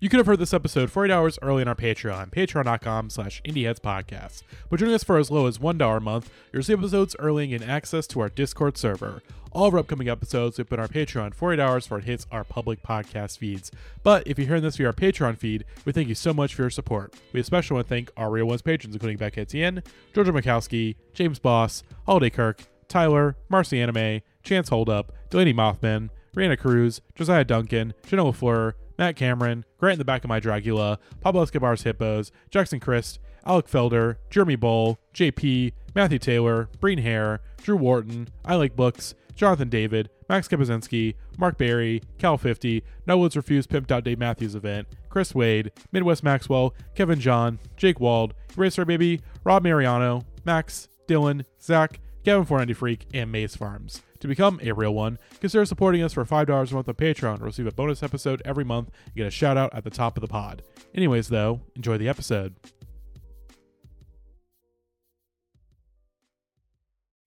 You could have heard this episode 48 hours early on our Patreon, patreon.com slash indieheadspodcast. But joining us for as low as $1 a month, you'll see episodes early and access to our Discord server. All of our upcoming episodes we put on our Patreon 48 hours before it hits our public podcast feeds. But if you're hearing this via our Patreon feed, we thank you so much for your support. We especially want to thank our Real Ones patrons, including Becca Etienne, Georgia Mikowski, James Boss, Holiday Kirk, Tyler, Marcy Anime, Chance Holdup, Delaney Mothman, Brianna Cruz, Josiah Duncan, Janelle Fleur, Matt Cameron, Grant in the Back of My Dragula, Pablo Escobar's Hippos, Jackson Christ, Alec Felder, Jeremy Bull, JP, Matthew Taylor, Breen Hare, Drew Wharton, I Like Books, Jonathan David, Max Kapazinski, Mark Barry, Cal50, No Woods Refused Pimped Out Dave Matthews event, Chris Wade, Midwest Maxwell, Kevin John, Jake Wald, Eraser Baby, Rob Mariano, Max, Dylan, Zach, Kevin 490 Freak, and Maze Farms. To become a real one, consider supporting us for $5 a month on Patreon to receive a bonus episode every month and get a shout out at the top of the pod. Anyways, though, enjoy the episode.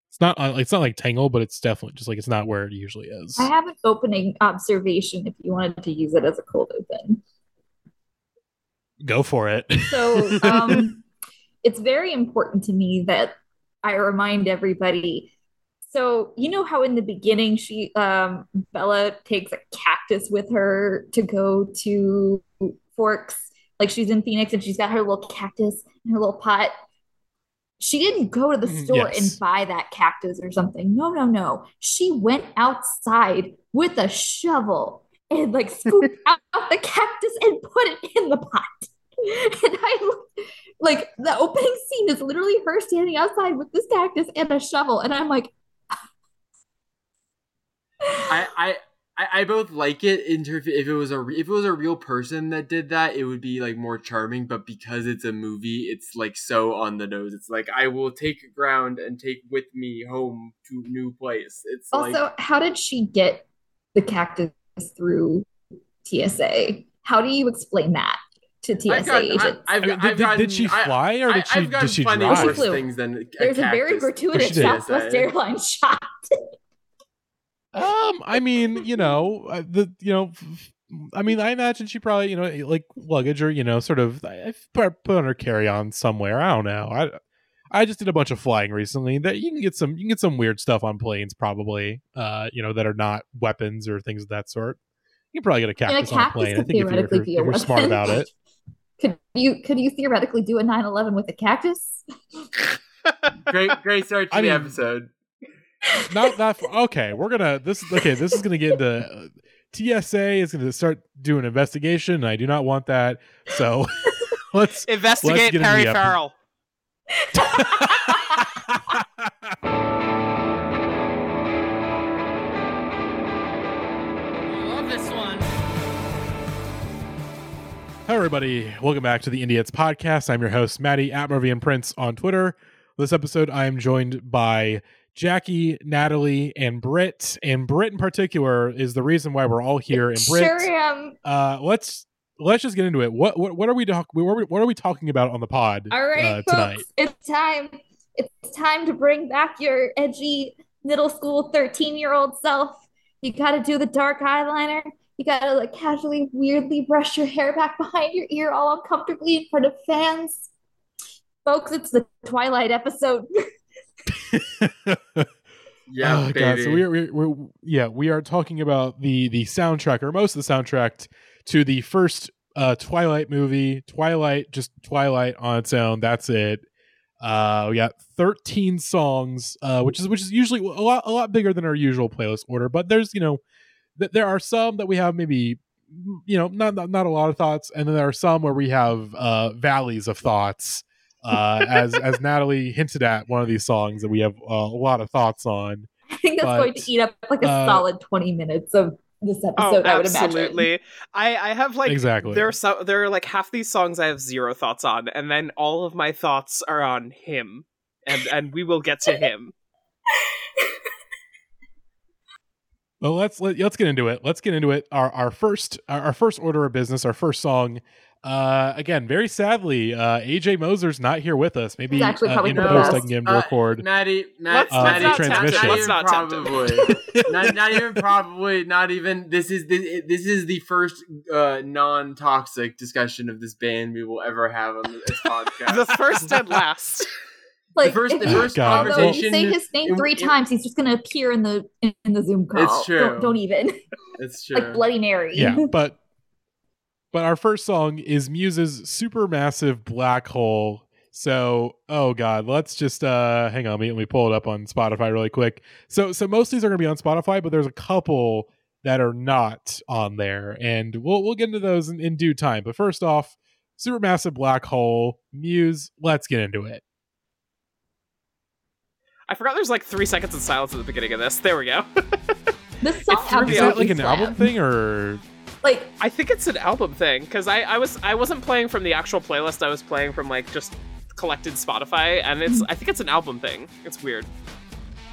It's not uh, it's not like Tangle, but it's definitely just like it's not where it usually is. I have an opening observation if you wanted to use it as a cold open. Go for it. So um, it's very important to me that I remind everybody. So you know how in the beginning she um, Bella takes a cactus with her to go to Forks, like she's in Phoenix and she's got her little cactus in her little pot. She didn't go to the Mm, store yes. and buy that cactus or something. No, no, no. She went outside with a shovel and like scooped out the cactus and put it in the pot. And I like the opening scene is literally her standing outside with this cactus and a shovel, and I'm like, I, I I I both like it in terms if it was a re- if it was a real person that did that, it would be like more charming. But because it's a movie, it's like so on the nose. It's like I will take ground and take with me home to new place. It's also, like how did she get the cactus through TSA? How do you explain that to TSA I've gotten, agents? I, I mean, I've did, did, did she fly or I, did she I've gotten did she plenty drive? She flew. things than There's a very gratuitous She. Southwest Airlines shot. Um, I mean, you know, uh, the you know, I mean, I imagine she probably you know like luggage or you know sort of I I put put on her carry on somewhere. I don't know. I I just did a bunch of flying recently. That you can get some you can get some weird stuff on planes probably. Uh, you know that are not weapons or things of that sort. You can probably get a I mean, cactus on a plane. I think if you're, if you're, if you're smart about it. Could you could you theoretically do a 9/11 with a cactus? Great, great start to I the mean- episode. Not that far. okay we're gonna this okay this is gonna get into uh, tsa is gonna start doing an investigation and i do not want that so let's Investigate get into Perry Farrell. Love this one. Hello, everybody. Welcome back to the Indieheads podcast. I'm your host, Maddie at Movie and Prince on Twitter. This episode, I am joined by Jackie, Natalie, and Britt. And Britt, in particular, is the reason why we're all here. And Britt, Sure am. uh, let's let's just get into it. What what, what are we talking? What, what are we talking about on the pod All right, uh, tonight? folks, it's time. It's time to bring back your edgy middle school 13 year old self. You got to do the dark eyeliner. You got to like casually, weirdly brush your hair back behind your ear all uncomfortably in front of fans. Folks, it's the Twilight episode. Yeah, oh, baby. God. So we are, we we're, yeah, we are talking about the the soundtrack or most of the soundtrack to the first uh Twilight movie. Twilight, just Twilight on its own. That's it. Uh, we got 13 songs, uh, which is which is usually a lot a lot bigger than our usual playlist order. But there's you know, th- there are some that we have maybe you know not, not not a lot of thoughts, and then there are some where we have uh valleys of thoughts. Uh, as as Natalie hinted at, one of these songs that we have uh, a lot of thoughts on. I think that's going to eat up like a uh, solid 20 minutes of this Oh, episode, I would imagine. absolutely. I I have like Exactly. There are some. There are like half these songs I have zero thoughts on, and then all of my thoughts are on him, and and we will get to him. Well, let's let, let's get into it. Let's get into it. Our our first our, our first order of business, our first song, Uh, again, very sadly, uh, AJ Moser's not here with us. Maybe He's actually uh, probably in the post I can get him to Uh, record. Maddie, Matt, Let's- let's Maddie, not tempt him. not Let's even not probably, not, not even probably, not even. This is this, this is the first uh, non-toxic discussion of this band we will ever have on this podcast. the first and last. Like, first- if the you- first God. although you conversation say his name three in- times, he's just gonna appear in the in, in the Zoom call. It's true. Don't, don't even it's true. like Bloody Mary. yeah, but but our first song is Muse's supermassive black hole. So, oh god, let's just uh hang on, let me, let me pull it up on Spotify really quick. So so most of these are going to be on Spotify, but there's a couple that are not on there and we'll we'll get into those in, in due time. But first off, supermassive black hole, Muse, let's get into it. I forgot there's like three seconds of silence at the beginning of this. There we go. This song threw Is that like an absolutely album thing or Like I think it's an album thing because I, I was I wasn't playing from the actual playlist. I was playing from like just collected Spotify, and it's I think it's an album thing. It's weird.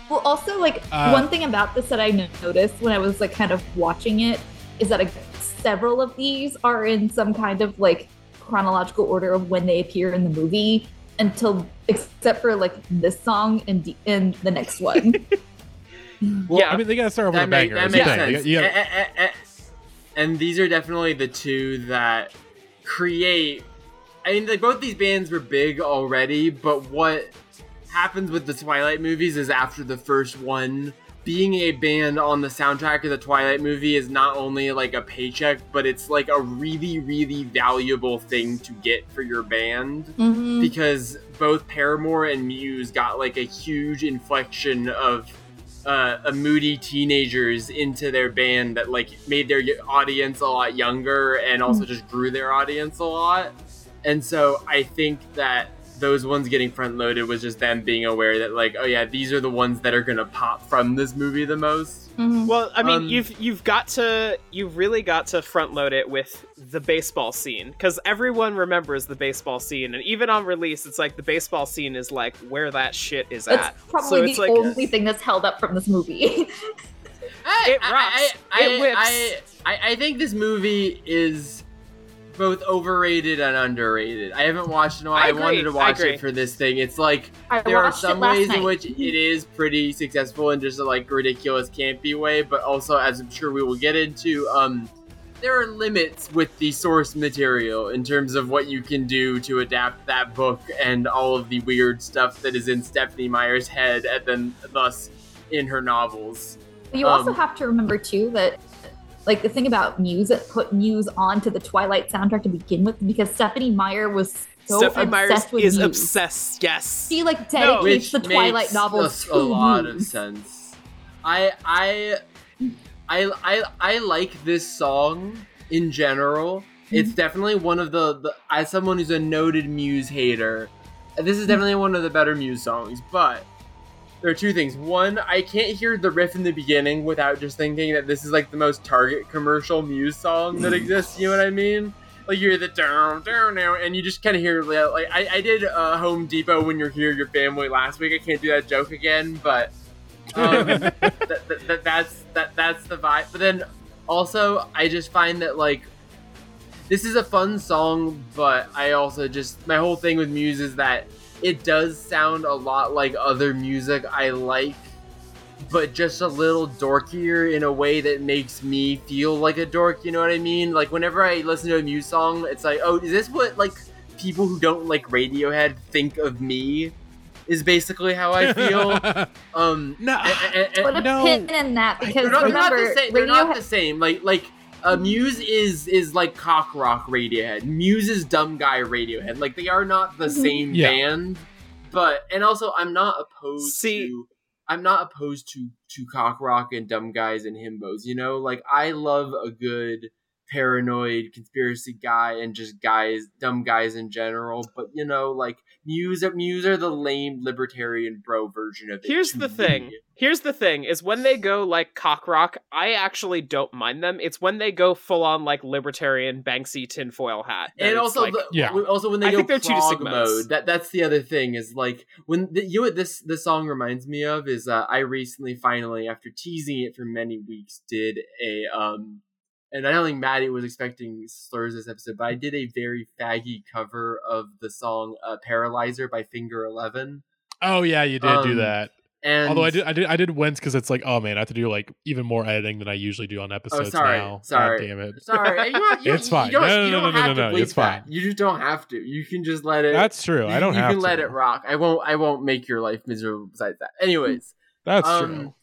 Well, also like Uh, one thing about this that I noticed when I was like kind of watching it is that like, several of these are in some kind of like chronological order of when they appear in the movie until except for like this song and d- and the next one. Well, Yeah. I mean they got to start off with a that, make, banger. that makes. They sense. got- you gotta- eh, eh, eh, and these are definitely the two that create. I mean, like both these bands were big already, but what happens with the Twilight movies is after the first one, being a band on the soundtrack of the Twilight movie is not only like a paycheck, but it's like a really, really valuable thing to get for your band Mhm. because both Paramore and Muse got like a huge inflection of uh, a moody teenagers into their band that like made their audience a lot younger and also just grew their audience a lot. And so I think that those ones getting front loaded was just them being aware that like, oh yeah, these are the ones that are gonna pop from this movie the most. Mhm. Well, I mean, Um, you've you've got to you've really got to front load it with the baseball scene because everyone remembers the baseball scene, and even on release, it's like the baseball scene is like where that shit is That's at. probably so the it's like only thing that's held up from this movie. I, It rocks. I, It whips. I, I, I think this movie is both overrated and underrated. I haven't watched it in a while. I I, wanted to watch it for this thing. It's like I there are some ways night. in which it is pretty successful in just a like ridiculous campy way, but also as I'm sure we will get into, um, there are limits with the source material in terms of what you can do to adapt that book and all of the weird stuff that is in Stephenie Meyer's head and then thus in her novels. But you also Um, have to remember too that like the thing about Muse that put Muse onto the Twilight soundtrack to begin with because Stephenie Meyer was so Stephenie Meyers obsessed with is Muse. obsessed. Yes. She like No, dedicates which the Twilight makes novels a, to a lot of sense. I I I I I like this song in general. It's mm-hmm. definitely one of the, the as someone who's a noted Muse hater, this is mm-hmm. definitely one of the better Muse songs. But there are two things. One, I can't hear the riff in the beginning without just thinking that this is like the most Target commercial Muse song that exists. You know what I mean? Like you hear the down down now, and you just kind of hear like I, I did uh, Home Depot when you're here, your family last week. I can't do that joke again, but um, that, that, that, that's that that's the vibe. But then also, I just find that like this is a fun song, but I also just my whole thing with Muse is that it does sound a lot like other music I like, but just a little dorkier in a way that makes me feel like a dork. You know what I mean? Like whenever I listen to a Muse song, it's like, oh, is this what like people who don't like Radiohead think of me? Is basically how I feel. um, no, and- and- and- Put a No. pin in that because they're not, they're not the same. They're not the same. Like like uh, Muse is is like cock rock Radiohead. Muse is dumb guy Radiohead. Like they are not the Mhm. same Yeah. band. But and also I'm not opposed See- to I'm not opposed to to cock rock and dumb guys and himbos. You know, like I love a good paranoid conspiracy guy and just guys dumb guys in general but you know like muse are muse are the lame libertarian bro version of it Here's the me. thing. Here's the thing: is when they go like cock rock, I actually don't mind them. It's when they go full on like libertarian Banksy tinfoil hat. and also like, the, Yeah. also when they I go think they're prog distinct mode that that's the other thing is like when the, you know what this this song reminds me of is uh, I recently finally after teasing it for many weeks did a um and I don't think Maddie was expecting slurs this episode, but I did a very faggy cover of the song uh, "Paralyzer" by Finger Eleven. Oh yeah, you did do Um, that. And Although I did, I did, I did wince because it's like, oh man, I have to do like even more editing than I usually do on episodes Oh, sorry, now. God sorry. damn it. Sorry, you you, It's you fine. don't, No, no, you no, don't no, have no, no, bleep it's fine. that. You just don't have to. You can just let it. That's true. I don't you have can to. let it rock. I won't. I won't make your life miserable. Besides that, anyways. That's um, true.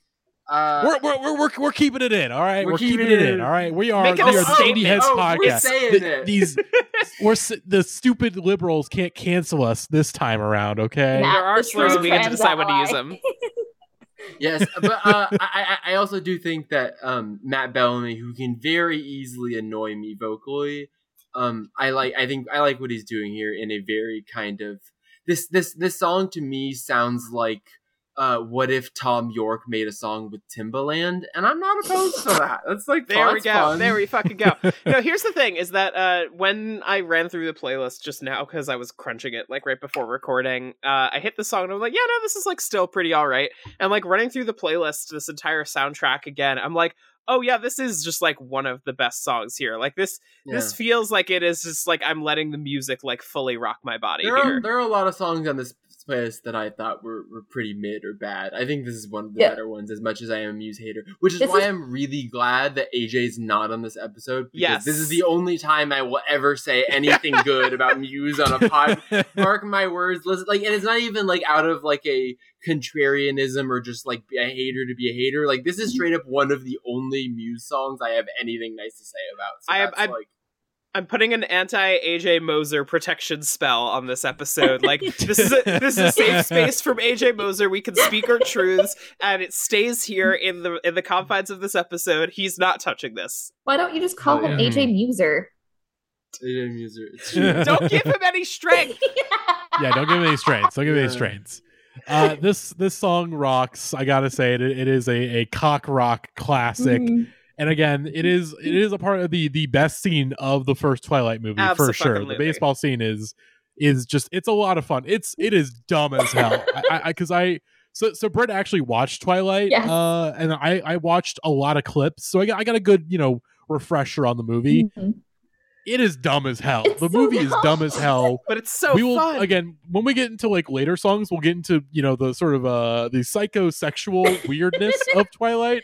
Uh, We're, we're, we're, we're, we're keeping it in, all right. We're We're, keeping, keeping it it in, in. all right. We are, Make we are the Heads Oh, we're podcast. saying Th- it. These, we're the stupid liberals can't cancel us this time around, okay? Matt, There are the slurs, we get to decide when to use them. yes, but uh, I, I I also do think that um, Matt Bellamy, who can very easily annoy me vocally, um, I like. I think I like what he's doing here in a very kind of this this this song to me sounds like. Uh, what if Thom Yorke made a song with Timbaland? And I'm not opposed to that. That's like There we go. fun. There we fucking go. no, here's the thing: is that uh, when I ran through the playlist just now because I was crunching it like right before recording, uh, I hit the song and I'm like, "Yeah, no, this is like still pretty all right." And like running through the playlist, this entire soundtrack again, I'm like, "Oh yeah, this is just like one of the best songs here." Like this, Yeah. this feels like it is just like I'm letting the music like fully rock my body there here. are there are a lot of songs on this playlist that I thought were, were pretty mid or bad. I think this is one of the Yeah. better ones, as much as I am a Muse hater. Which is This why is- I'm really glad that AJ's not on this episode. Because Yes. this is the only time I will ever say anything good about Muse on a pod. Mark my words. Listen, like, and it's not even like out of like a contrarianism or just like a hater to be a hater. Like, this is mm-hmm. straight up one of the only Muse songs I have anything nice to say about. So I- that's I- like. I'm putting an anti AJ Moser protection spell on this episode. Like this is a this is a safe space from AJ Moser. We can speak our truths, and it stays here in the in the confines of this episode. He's not touching this. Why don't you just call Oh, him yeah. AJ Muser? AJ Muser. Don't give him any strength. yeah, don't give him any strains. Don't give me any Yeah. strains. Uh, this this song rocks. I gotta say it. It is a, a cock rock classic, Mhm. And again, it is it is a part of the the best scene of the first Twilight movie for sure. The baseball scene is is just it's a lot of fun. It's it is dumb as hell. I because I, so so Brett actually watched Twilight, Yes. uh, and I I watched a lot of clips, so I got I got a good you know refresher on the movie. Mhm. It is dumb as hell. It's the so movie is dumb. dumb as hell But it's so we will fun. again when we get into like later songs we'll get into you know the sort of uh the psychosexual weirdness of twilight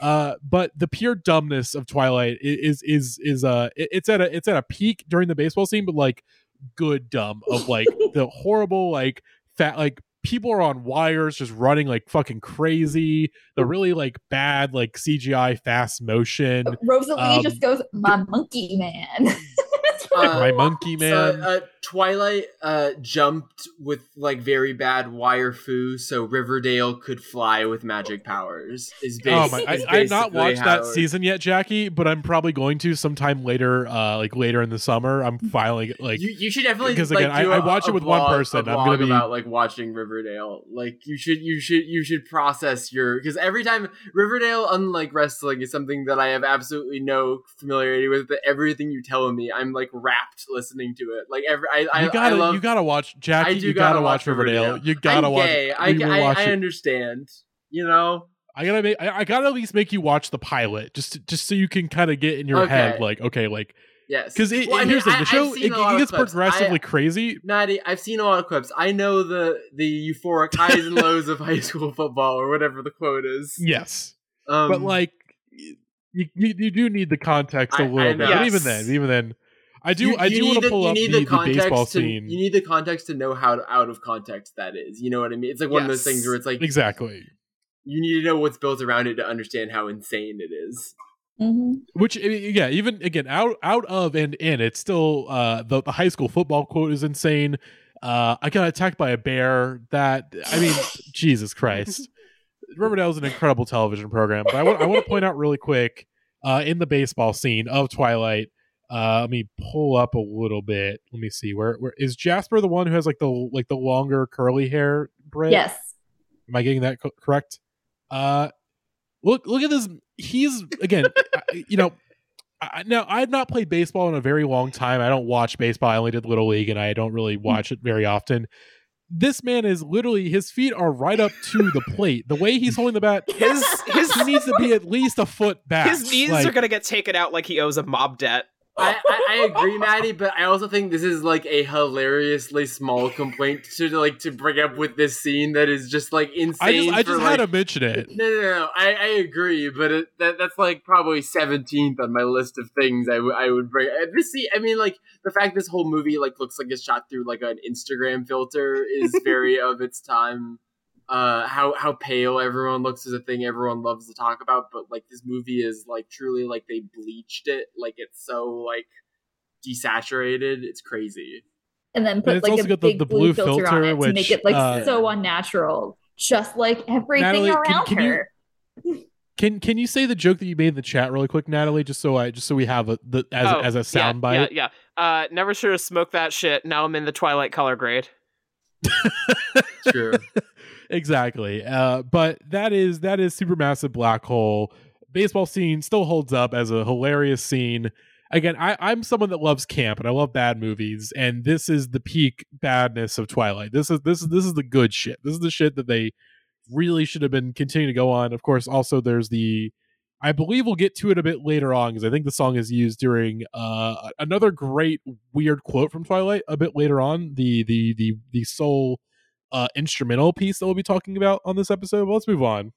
uh but the pure dumbness of twilight is is is uh it's at a it's at a peak during the baseball scene but like good dumb of like the horrible like fat like people are on wires just running like fucking crazy. The really like bad like cgi fast motion. Rosalie Um, just goes, my monkey man. Uh, my monkey man. Uh, uh, Twilight uh, jumped with like very bad wire foo, so Riverdale could fly with magic powers. Is Oh my! I, I have not watched that season yet, Jackie, but I'm probably going to sometime later, uh, like later in the summer. I'm finally like, you, you should definitely because, again, I- do I a- watch it with one person. I'm gonna be- about like watching Riverdale. Like you should, you should, you should process your because every time Riverdale, unlike wrestling, is something that I have absolutely no familiarity with. But everything you tell me, I'm like rapt listening to it. Like every, I, I, you gotta, I love. you gotta watch Jackie. You gotta, gotta watch watch Riverdale. Riverdale. You gotta I'm watch. gay. I, we I, I understand. You know. I gotta make. I, I gotta at least make you watch the pilot, just just so you can kind of get in your head, like, okay, like, Yes. because it, Well, I mean, here's the the show it, it gets progressively I- crazy. Maddie, I've seen a lot of clips. I know the the euphoric highs and lows of high school football or whatever the quote is. Yes, Um, but like, you, you you do need the context a little bit. know. But even then, even then, I do you- I you do need want the- to pull you up need the, the context baseball to, scene. You need the context to know how out of context that is. You know what I mean? It's like one of those things where it's like exactly. you need to know what's built around it to understand how insane it is. Mhm. Which yeah, even again out out of and in, it's still uh the, the high school football quote is insane. Uh I got attacked by a bear. That I mean, Jesus Christ. Riverdale is an incredible television program, but I want I want to point out really quick uh in the baseball scene of Twilight. Uh let me pull up a little bit. Let me see. Where where is Jasper the one who has like the like the longer curly hair, Britt? Yes. Am I getting that co- correct? Uh, look, look at this. He's again, I- you know. I, now I've not played baseball in a very long time. I don't watch baseball. I only did little league, and I don't really watch it very often. This man is literally his feet are right up to the plate. The way he's holding the bat, his his he needs to be at least a foot back. His knees Like, are gonna get taken out like he owes a mob debt. I, I, I agree, Maddie, but I also think this is like a hilariously small complaint to like to bring up with this scene that is just like insane. I just, I just like, had to mention it. No, no, no. I, I agree, but it, that that's like probably seventeenth on my list of things I, w- I would bring. This see, I mean, like the fact this whole movie like looks like it's shot through like an Instagram filter is very of its time. Uh, how how pale everyone looks is a thing everyone loves to talk about, but like this movie is like truly like they bleached it, like it's so like desaturated. It's crazy. and then put it's like a got the- big the blue, blue filter, on filter, it to make it like uh, so unnatural, just like everything Natalie, can- around can you- her. Can can you say the joke that you made in the chat really quick, Natalie? Just so I just so we have a the as Oh, as a sound yeah, bite. Yeah, yeah. Uh, never should have smoked that shit. Now I'm in the Twilight color grade. True. Exactly. Uh, but that is that is supermassive black hole. Baseball scene still holds up as a hilarious scene. Again, I, I'm someone that loves camp and I love bad movies, and this is the peak badness of Twilight. This is this is this is the good shit. This is the shit that they really should have been continuing to go on. Of course, also there's the I believe we'll get to it a bit later on because I think the song is used during uh, another great weird quote from Twilight a bit later on. The the the the soul uh, instrumental piece that we'll be talking about on this episode. But let's move on.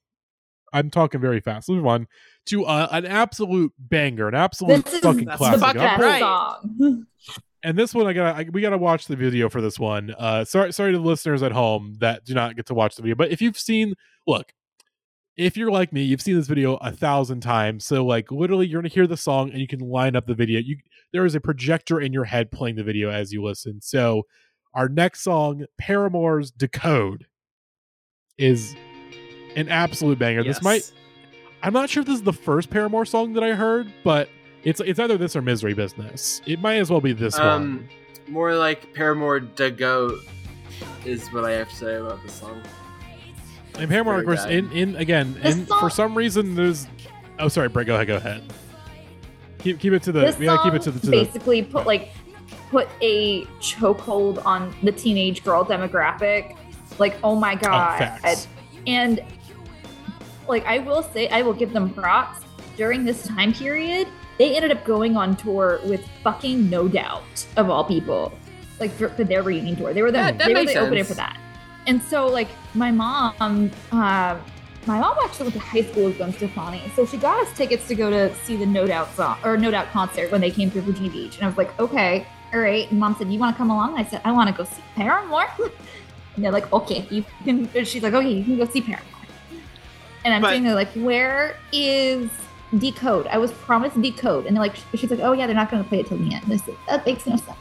I'm talking very fast. Let's move on to uh, an absolute banger, an absolute This fucking That's classic. I'm- right. song. and this one, I gotta, I, we gotta watch the video for this one. Uh, sorry, sorry to the listeners at home that do not get to watch the video. But if you've seen, look, if you're like me, you've seen this video a thousand times. So like, literally, you're gonna hear the song and you can line up the video. You there is a projector in your head playing the video as you listen. So our next song, Paramore's "Decode," is an absolute banger. This might I'm not sure if this is the first Paramore song that I heard, but it's it's either this or Misery Business. It might as well be this one. Um, more like Paramore Da Goat is what I have to say about this song. And Paramore, of course, in in again, This in song- for some reason there's. Oh, sorry, Brett. Go ahead. Go ahead. Keep keep it to the. this we gotta keep it to the. To the basically put like put a chokehold on the teenage girl demographic. Like, oh my god. facts. and like I will say, I will give them props. During this time period, they ended up going on tour with fucking No Doubt of all people, like for, for their reunion tour. They were the That- that they were makes the opener for that. And so, like my mom, uh, my mom actually went to high school with Gwen Stefani, so she got us tickets to go to see the No Doubt song or No Doubt concert when they came through Virginia Beach. And I was like, okay, all right. And mom said, you want to come along? And I said, I want to go see Paramore. and they're like, okay, you can. She's like, okay, you can go see Paramore. And I'm But- sitting there like, where is Decode? I was promised Decode, and they're like, she's like, oh yeah, they're not going to play it till the end. And I said, that makes no sense.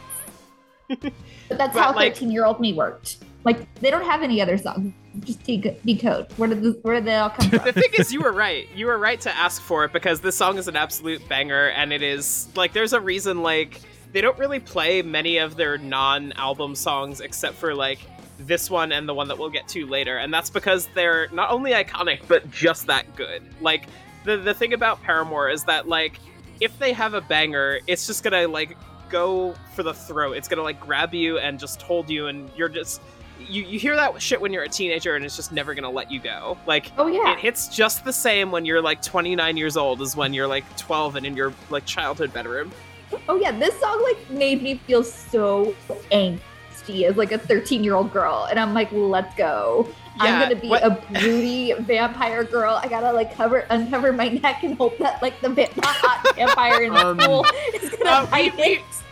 but that's But, how like- 13 year old me worked. Like they don't have any other songs. Just Deco- Decode. Where did the, where did they all come from? the thing is, you were right. You were right to ask for it because this song is an absolute banger, and it is like there's a reason like they don't really play many of their non-album songs except for like this one and the one that we'll get to later, and that's because they're not only iconic but just that good. Like the the thing about Paramore is that like if they have a banger, it's just gonna like go for the throat. It's gonna like grab you and just hold you, and you're just you, you hear that shit when you're a teenager and it's just never gonna let you go. Like oh yeah. it hits just the same when you're like 29 years old as when you're like 12 and in your like childhood bedroom. Oh yeah, this song like made me feel so angsty as like a 13 year old girl, and I'm like, let's go. I'm gonna be what- a broody vampire girl. I gotta like cover uncover my neck and hope that like the va- hot vampire in the Um, pool is gonna uh, bite we- it. We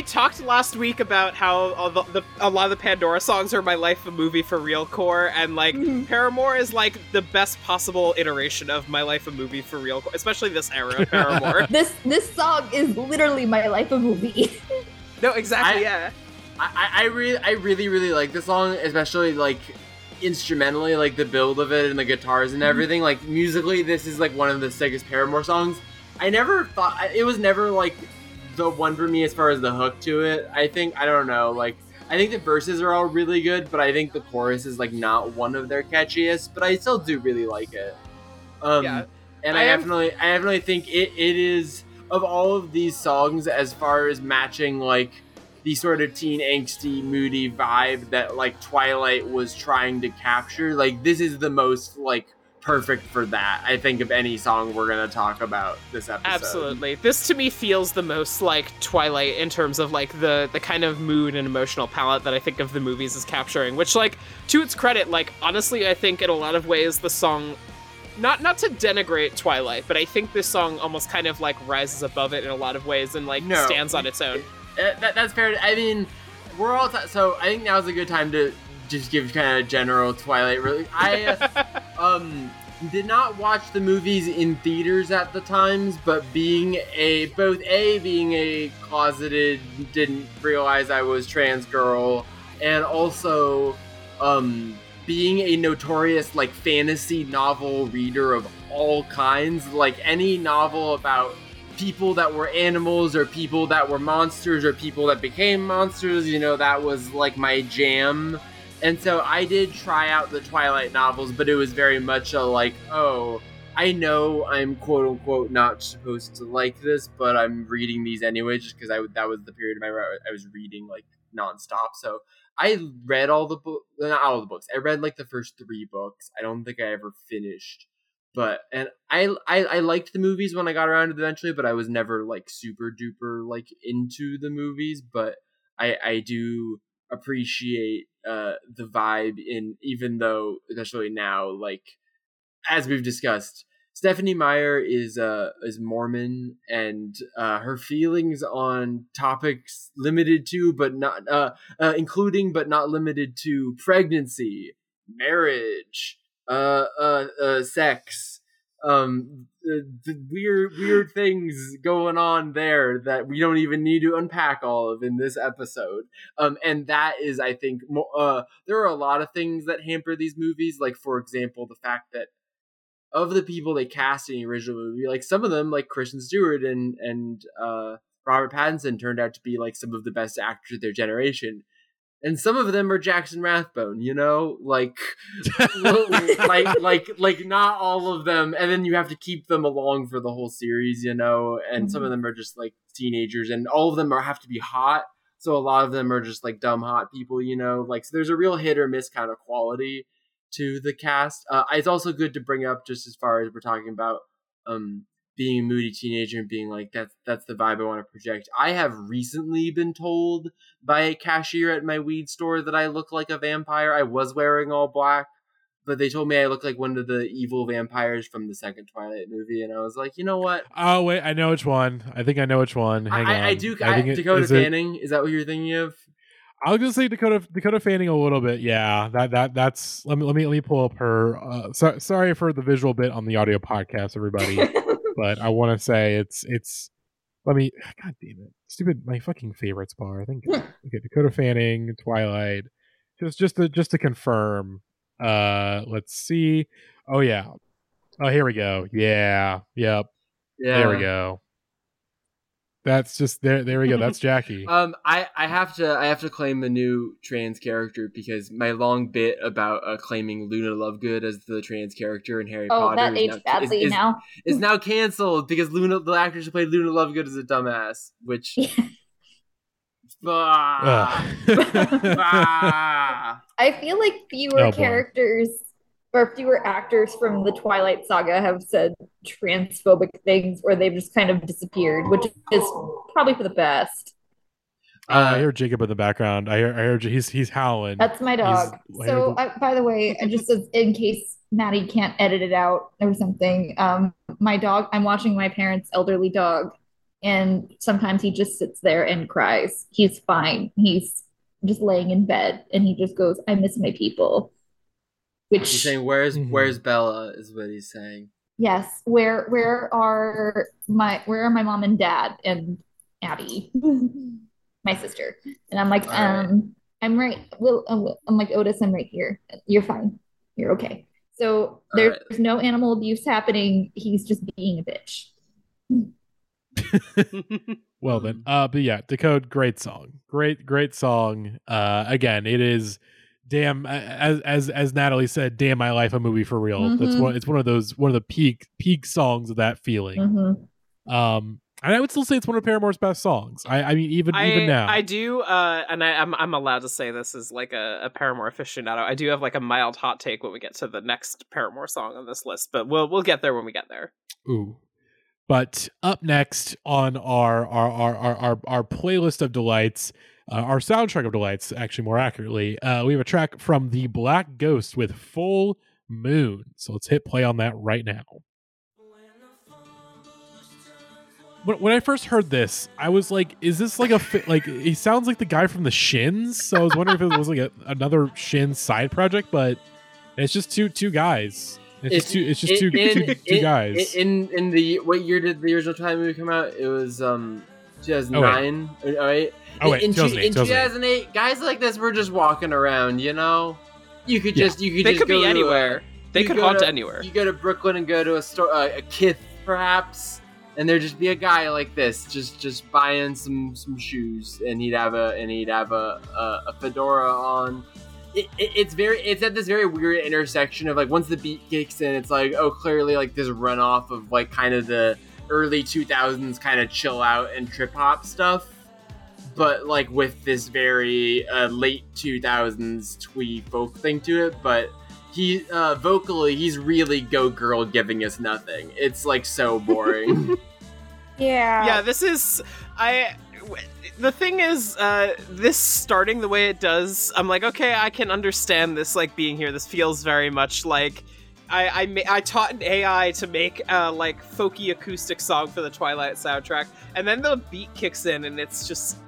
talked last week about how all the, the, a lot of the Pandora songs are my life a movie for real core, and like Mhm. Paramore is like the best possible iteration of my life a movie for real core, especially this era of Paramore. This this song is literally my life a movie. no, exactly, I- yeah. I, I, I really I really really like this song, especially like instrumentally, like the build of it and the guitars and everything. Like musically, this is like one of the sickest Paramore songs. I never thought it was never like the one for me as far as the hook to it. I think I don't know, like I think the verses are all really good, but I think the chorus is like not one of their catchiest. But I still do really like it. Um, Yeah. and I I, am- definitely I definitely think it, it is of all of these songs as far as matching like the sort of teen angsty moody vibe that like Twilight was trying to capture like this is the most like perfect for that. I think of any song we're gonna talk about this episode. Absolutely. This to me feels the most like Twilight in terms of like the the kind of mood and emotional palette that I think of the movies as capturing, which like to its credit, like honestly I think in a lot of ways the song not not to denigrate Twilight, but I think this song almost kind of like rises above it in a lot of ways and like No. stands on its own. Uh, that, that's fair. I mean, we're all t- so. I think now's a good time to just give kind of general Twilight. Really, I uh, um did not watch the movies in theaters at the times, but being a both a being a closeted didn't realize I was trans girl, and also um being a notorious like fantasy novel reader of all kinds, like any novel about people that were animals or people that were monsters or people that became monsters, you know, that was like my jam. And so I did try out the Twilight novels, but it was very much a like, oh, I know I'm quote unquote not supposed to like this, but I'm reading these anyway just because I that was the period of my I was reading like nonstop. So I read all the books, not all the books. I read like the first three books. I don't think I ever finished but and I, I I liked the movies when I got around to eventually, but I was never like super duper like into the movies. But I I do appreciate uh the vibe in even though especially now like as we've discussed Stephenie Meyer is uh is Mormon and uh her feelings on topics limited to but not uh, uh including but not limited to pregnancy, marriage, uh, uh, uh, sex, um, the, the weird, weird things going on there that we don't even need to unpack all of in this episode. Um, and that is, I think, mo- uh, there are a lot of things that hamper these movies. Like, for example, the fact that of the people they cast in the original movie, like some of them, like Kristen Stewart and and uh, Robert Pattinson, turned out to be like some of the best actors of their generation and some of them are Jackson Rathbone, you know, like, like, like, like, not all of them, and then you have to keep them along for the whole series, you know, and some of them are just like teenagers, and all of them are have to be hot, so a lot of them are just like dumb hot people, you know, like so there's a real hit or miss kind of quality to the cast. Uh, it's also good to bring up just as far as we're talking about, um, being a moody teenager and being like that's that's the vibe I want to project. I have recently been told by a cashier at my weed store that I look like a vampire. I was wearing all black, but they told me I look like one of the evil vampires from the second Twilight movie, and I was like, you know what? Oh wait, I know which one. I think I know which one. Hang I, I, I do. I I think it- Dakota is it- Fanning. Is that what you're thinking of? I was gonna say Dakota Dakota Fanning a little bit. Yeah, that that that's. Let me let me let me pull up her. Uh, so, sorry for the visual bit on the audio podcast, everybody. but I want to say it's it's. Let me. God damn it! Stupid. My fucking favorites bar. I think. okay, Dakota Fanning, Twilight. Just just to just to confirm. Uh, let's see. Oh yeah. Oh, here we go. Yeah. Yep. Yeah. There we go. That's just there. There we go. That's Jackie. Um, I, I have to I have to claim the new trans character because my long bit about uh, claiming Luna Lovegood as the trans character in Harry oh, Potter that is aged now, badly is, is, now. is now canceled because Luna the actress who played Luna Lovegood is a dumbass, which Ah, ah. I feel like fewer Oh, boy. characters or fewer actors from the Twilight saga have said transphobic things or they've just kind of disappeared, which is probably for the best. Uh, I hear Jacob in the background. I hear, I hear he's he's howling. That's my dog. He's- So, uh, by the way, I just in case Maddie can't edit it out or something, um, my dog. I'm watching my parents' elderly dog, and sometimes he just sits there and cries. He's fine. He's just laying in bed, and he just goes, "I miss my people." Which He's saying, "Where's Mhm. Where's Bella?" is what he's saying. Yes. Where where are my where are my mom and dad and Abby, my sister? And I'm like, All right. um, I'm right. Well, I'm, I'm like Otis. I'm right here. You're fine. You're okay. So there's right. no animal abuse happening. He's just being a bitch. well then. Uh, but yeah, Decode, great song, great great song. Uh, again, it is. Damn, as as as Natalie said, "Damn my life, a movie for real." That's Mhm. one. It's one of those one of the peak peak songs of that feeling. Mhm. Um, And I would still say it's one of Paramore's best songs. I, I mean, even I, even now, I do, uh, and I, I'm I'm allowed to say this as like a, a Paramore aficionado. I do have like a mild hot take when we get to the next Paramore song on this list, but we'll we'll get there when we get there. Ooh. But up next on our our our our our, our playlist of delights, uh, our soundtrack of delights, actually more accurately, uh, we have a track from the Black Ghost with Full Moon. So let's hit play on that right now. When, when I first heard this, I was like, "Is this like a fi- like?" He sounds like the guy from the Shins. So I was wondering if it was like a, another Shins side project, but it's just two two guys. It's, just two. It's just two, in, two, two in- guys. In in the what year did the original Twilight movie come out? It was um 2009. Oh wait. Oh, wait, in, 2008, in 2008, guys like this were just walking around. You know, you could Yeah. just you could They just could go be to a- anywhere. They could go haunt to- anywhere. You go to Brooklyn and go to a store, uh, a Kith perhaps, and there'd just be a guy like this, just just buying some some shoes, and he'd have a and he'd have a a, a fedora on. It, it, it's very it's at this very weird intersection of like once the beat kicks in, it's like oh clearly like this runoff of like kind of the early 2000s kind of chill out and trip hop stuff but like with this very uh, late 2000s twee folk thing to it but he uh, vocally he's really go girl giving us nothing. It's like so boring. Yeah. yeah this is i w- the thing is uh this starting the way it does i'm like okay i can understand this like being here. This feels very much like I, I, ma- I taught an AI to make uh, like folky acoustic song for the Twilight soundtrack, and then the beat kicks in, and it's just,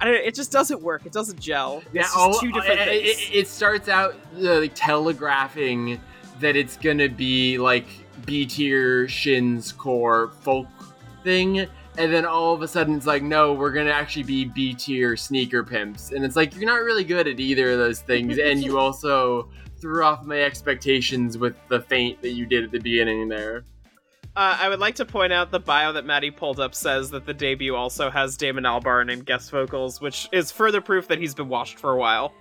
I don't know, it just doesn't work. It doesn't gel. It's just all- two different it, things. it- it starts out uh, like telegraphing that it's gonna be like b tier shins core folk thing and then all of a sudden it's like no we're gonna actually be b tier sneaker pimps and it's like you're not really good at either of those things and you also threw off my expectations with the feint that you did at the beginning there Uh, I would like to point out the bio that Maddie pulled up says that the debut also has Damon Albarn in guest vocals, which is further proof that he's been washed for a while.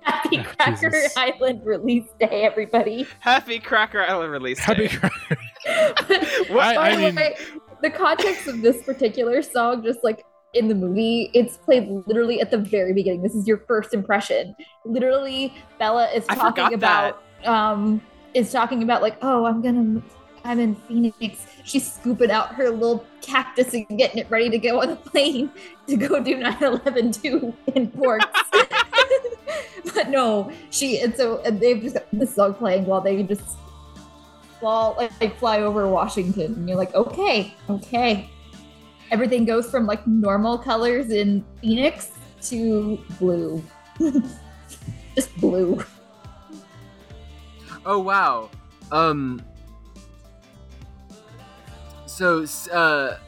Happy Ah, Cracker Jesus. Island release day, everybody. Happy Cracker Island release Happy day. I- By I the mean- way, the context of this particular song, just like in the movie, it's played literally at the very beginning. This is your first impression. Literally, Bella is talking about um is talking about like, oh, I'm gonna I'm in Phoenix. She's scooping out her little cactus and getting it ready to go on the plane to go do 9-11 too in Forks. but no, she and so and they've just got this song playing while they just fall like, like fly over Washington, and you're like, okay, okay. Everything goes from like normal colors in Phoenix to blue, just blue. Oh wow. Um. So uh,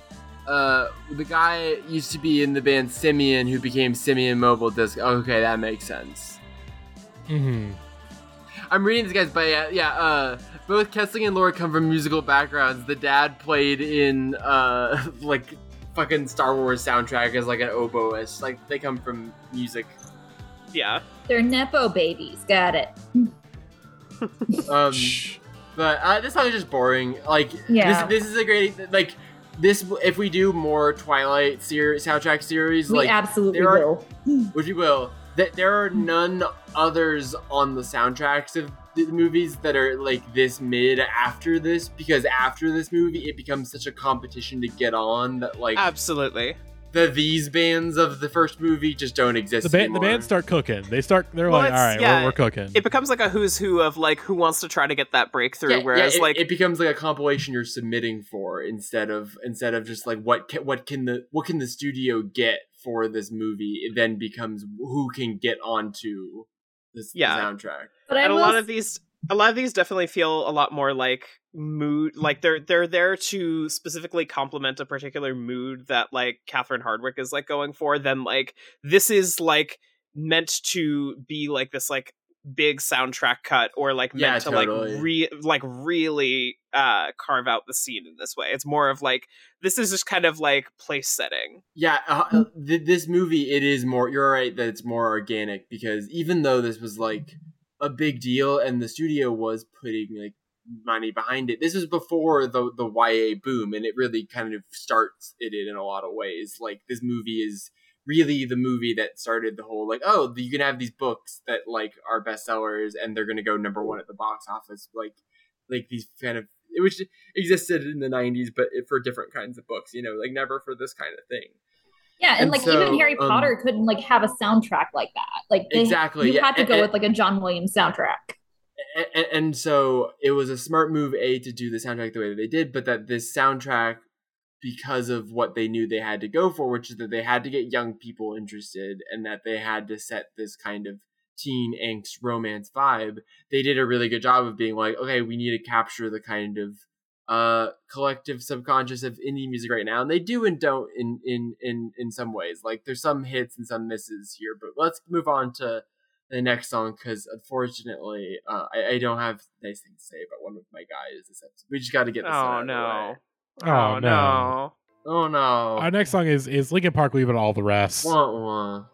uh, the guy used to be in the band Simian, who became Simian Mobile Disc. Okay, that makes sense. hmm I'm reading these guys, but yeah, yeah. Uh, both Kessling and Lord come from musical backgrounds. The dad played in uh, like fucking Star Wars soundtrack as like an oboist. Like they come from music. Yeah. They're nepo babies. Got it. Um, Shh. But uh, this song is just boring. Like Yeah. this, this is a great like this. If we do more Twilight series soundtrack series, We like absolutely there are- will. which we will, that there are none others on the soundtracks of the movies that are like this mid after this because after this movie it becomes such a competition to get on that like Absolutely. The these bands of the first movie just don't exist The band, the anymore. band start cooking. They start. They're Well, like, all it's- yeah, we're, we're cooking. It becomes like a who's who of like who wants to try to get that breakthrough, Yeah, yeah, whereas it, like it becomes like a compilation you're submitting for instead of instead of just like what can, what can the what can the studio get for this movie it then becomes who can get onto this the Yeah. soundtrack But I and a lot of these a lot of these definitely feel a lot more like mood like they're they're there to specifically complement a particular mood that like Catherine Hardwicke is like going for then like this is like meant to be like this like big soundtrack cut or like meant Yeah, to totally. like re like really uh carve out the scene in this way it's more of like this is just kind of like place setting Yeah, uh, th- this movie it is more. You're right that it's more organic because even though this was like a big deal and the studio was putting like money behind it. This was before the the YA boom, and it really kind of starts it in a lot of ways. Like this movie is really the movie that started the whole like oh you can have these books that like are bestsellers and they're gonna go number one at the box office like like these kind of which existed in the 90s but for different kinds of books you know like never for this kind of thing yeah and, and like so, even harry um, potter couldn't like have a soundtrack like that like they, exactly you yeah. had to go and, with like a john williams soundtrack and, and, so it was a smart move a to do the soundtrack the way that they did but that this soundtrack because of what they knew they had to go for, which is that they had to get young people interested and that they had to set this kind of teen angst romance vibe. They did a really good job of being like, okay, we need to capture the kind of uh collective subconscious of indie music right now and they do and don't in in in in some ways like there's some hits and some misses here but let's move on to the next song because unfortunately uh, I, I don't have nice things to say about one of my guys this episode we just got to get this oh no Oh, oh no. Oh no. Our next song is is Linkin Park leaving all the rest. Wah, wah.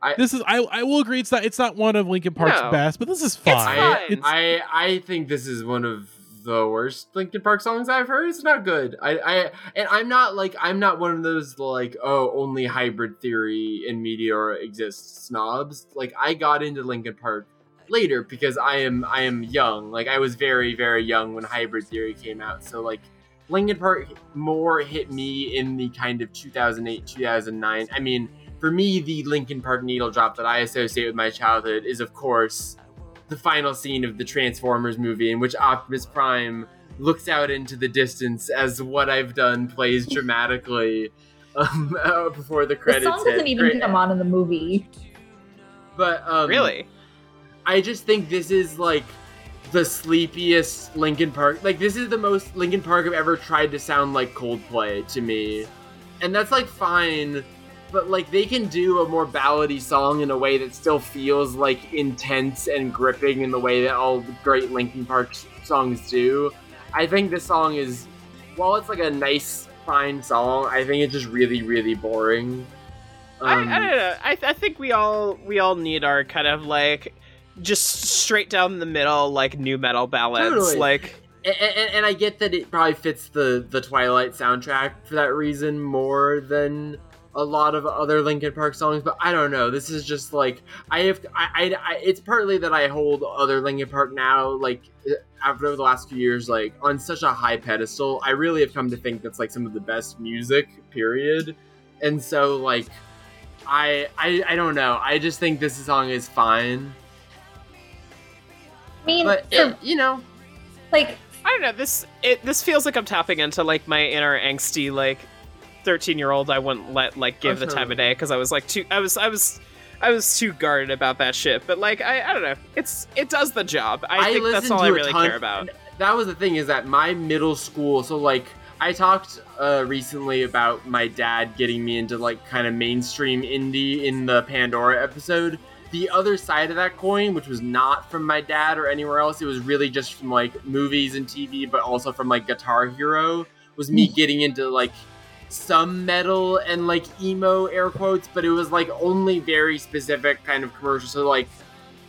I, this is I I will agree it's not it's not one of Linkin Park's no. best, but this is fine. I, it's, I I think this is one of the worst Linkin Park songs I've heard. It's not good. I I and I'm not like I'm not one of those like oh only hybrid theory and Meteora exists snobs. Like I got into Linkin Park later because I am I am young. Like I was very very young when hybrid theory came out. So like Linkin Park more hit me in the kind of 2008, 2009. I mean, for me, the Linkin Park needle drop that I associate with my childhood is, of course, the final scene of the Transformers movie, in which Optimus Prime looks out into the distance as what I've done plays dramatically um, uh, before the credits. The song doesn't hit. even come on in the movie. But um, really, I just think this is like the sleepiest Linkin Park. Like this is the most Linkin Park I've ever tried to sound like Coldplay to me. And that's like fine, but like they can do a more ballady song in a way that still feels like intense and gripping in the way that all great Linkin Park songs do. I think this song is while it's like a nice fine song, I think it's just really really boring. Um, I, I, um, don't know. I, I think we all we all need our kind of like just straight down the middle like new metal ballads totally. like and, and, and, I get that it probably fits the the Twilight soundtrack for that reason more than a lot of other Linkin Park songs, but I don't know. This is just like I have. I, I, I it's partly that I hold other Linkin Park now, like after the last few years, like on such a high pedestal. I really have come to think that's like some of the best music, period. And so like, I I I don't know. I just think this song is fine I mean, but it, you know, like I don't know. This it this feels like I'm tapping into like my inner angsty like 13 year old. I wouldn't let like give the time of day because I was like too. I was I was. I was too guarded about that shit, but like I, I don't know. It's it does the job. I, I think that's all I really ton, care about. That was the thing is that my middle school. So like I talked uh, recently about my dad getting me into like kind of mainstream indie in the Pandora episode, the other side of that coin, which was not from my dad or anywhere else, it was really just from like movies and TV, but also from like Guitar Hero, was me getting into like some metal and like emo air quotes, but it was like only very specific kind of commercials. So like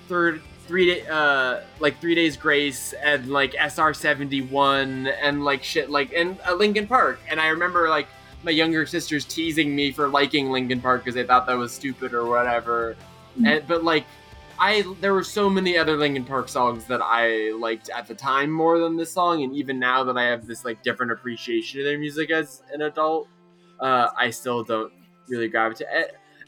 third three day uh like three days grace and like SR seventy one and like shit like and uh, Linkin Park. And I remember like my younger sisters teasing me for liking Linkin Park because they thought that was stupid or whatever. And, but like, I there were so many other Linkin Park songs that I liked at the time more than this song, and even now that I have this like different appreciation of their music as an adult, uh, I still don't really gravitate.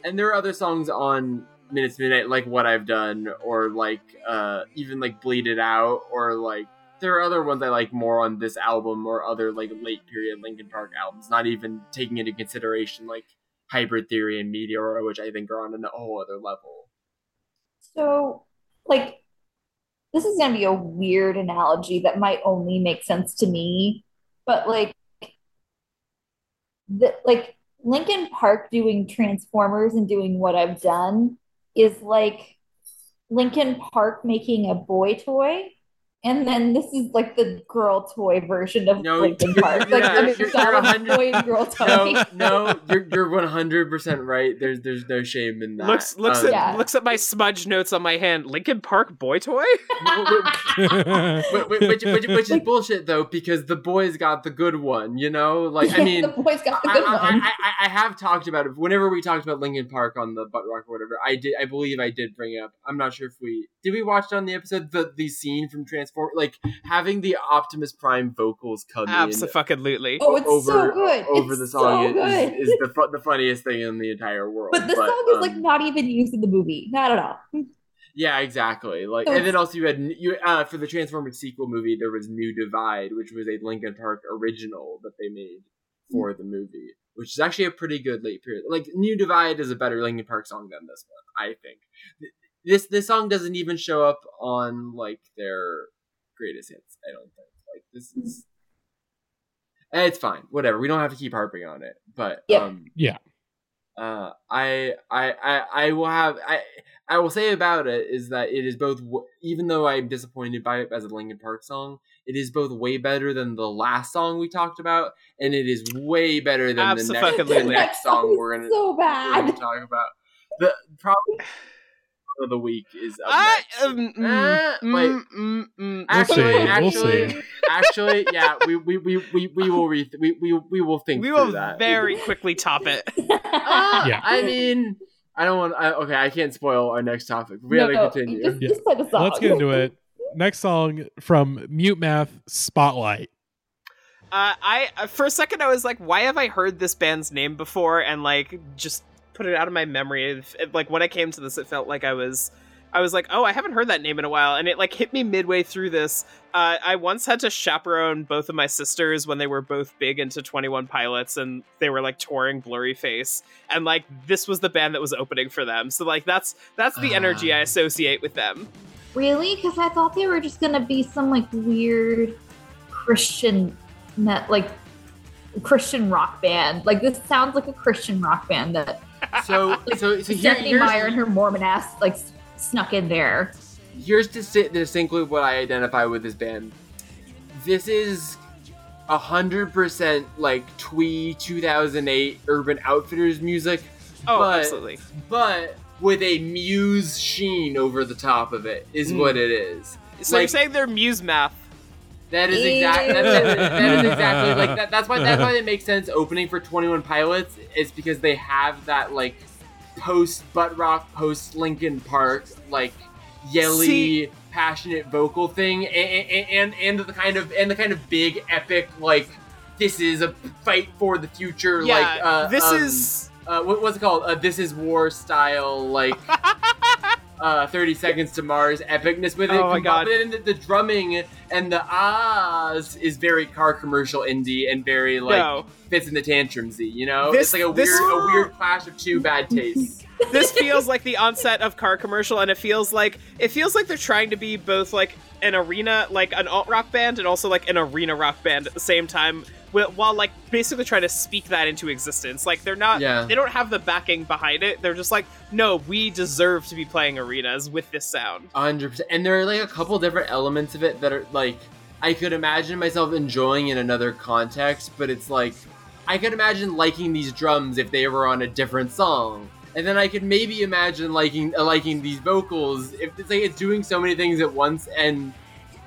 And there are other songs on Minutes Midnight like What I've Done, or like uh, even like Bleed It Out, or like there are other ones I like more on this album or other like late period Linkin Park albums. Not even taking into consideration like Hybrid Theory and Meteora, which I think are on a whole other level. So, like, this is going to be a weird analogy that might only make sense to me, but like, the, like Linkin Park doing Transformers and doing what I've done is like Linkin Park making a boy toy And then this is like the girl toy version of No, Linkin Park, like yeah, the you're- you're McDonald's 100 toy and girl toy. No, no, you're you're one hundred percent right. There's there's no shame in that. looks looks Um, at Yeah. looks at my smudge notes on my hand. Linkin Park boy toy. Wh- wh- which, which, which is bullshit though, because the boys got the good one. You know, like I mean, the boys got the good I, one. I, I, I have talked about it. Whenever we talked about Linkin Park on the Butt Rock or whatever, I did. I believe I did bring up. I'm not sure if we did. We watched on the episode the the scene from Transform, like having the Optimus Prime vocals come in Absolutely. oh, it's over so good. over it's the song so is, good. is, is the fu- the funniest thing in the entire world. but the song is like um, not even used in the movie. Not at all. Yeah, exactly. Like, So and then also you had you uh for the Transformers sequel movie, there was New Divide, which was a Linkin Park original that they made for the movie, which is actually a pretty good late period. Like, New Divide is a better Linkin Park song than this one, I think. This this song doesn't even show up on like their greatest hits. I don't think. Like, this is. Eh, It's fine, whatever. We don't have to keep harping on it, but Yep. um, Yeah. uh, I, I, I, I will have, I, I will say about it is that it is both, even though I'm disappointed by it as a Linkin Park song, it is both way better than the last song we talked about, and it is way better than the next, the next song we're gonna, so we're gonna talk about. The probably of the week is up I, next. um, mm, Uh, mm, wait. mm, mm. We'll Actually, see. We'll actually, see. actually, yeah, we, we, we, we, we will re- we, we, we will think we will that. very quickly top it. Ah, Yeah. I mean, I don't want. I, okay, I can't spoil our next topic. We no, gotta continue. Just, Yeah. just play the song. Let's get into it. Next song from Mute Math Spotlight. Uh, I uh, for a second I was like, why have I heard this band's name before? And like just put it out of my memory. It- it- like when I came to this, it felt like I was, I was like, oh, I haven't heard that name in a while, and it like hit me midway through this. Uh, I once had to chaperone both of my sisters when they were both big into Twenty One Pilots, and they were like touring Blurry Face, and like this was the band that was opening for them. So like that's that's the energy I Ah. associate with them. Really? Because I thought they were just gonna be some like weird Christian, net like Christian rock band. Like this sounds like a Christian rock band that So, so, so here, Stephenie Meyer and her Mormon ass like snuck in there. here's dis- distinctly what I identify with this band. This is a hundred percent like twee 2008 Urban Outfitters music, Oh, But- absolutely. but with a Muse sheen over the top of it. Is Mm. what it is. So you're saying they're Muse math? That is exactly that, that- that is exactly like that. That's why that's why it makes sense opening for Twenty One Pilots is because they have that like post butt rock, post Linkin Park like yelly, See- passionate vocal thing, and, and and the kind of and the kind of big epic like this is a fight for the future. Yeah, like uh, this um, is uh, what, what's it called? Uh, this is war style like. Uh, 30 seconds to Mars epicness with it. Oh my God. But then the, the drumming and the ahs is very car commercial indie and very like no. fits in the tantrumsy. You know, This- it's like a this- weird a weird clash of two bad tastes. This feels like the onset of car commercial, and it feels like it feels like they're trying to be both like an arena, like an alt rock band, and also like an arena rock band at the same time, wh- while like basically trying to speak that into existence. Like they're not, Yeah. they don't have the backing behind it. They're just like, no, we deserve to be playing arenas with this sound. hundred percent. And there are like a couple different elements of it that are like I could imagine myself enjoying in another context, but it's like I could imagine liking these drums if they were on a different song. And then I could maybe imagine liking uh, liking these vocals if it's like it's doing so many things at once, and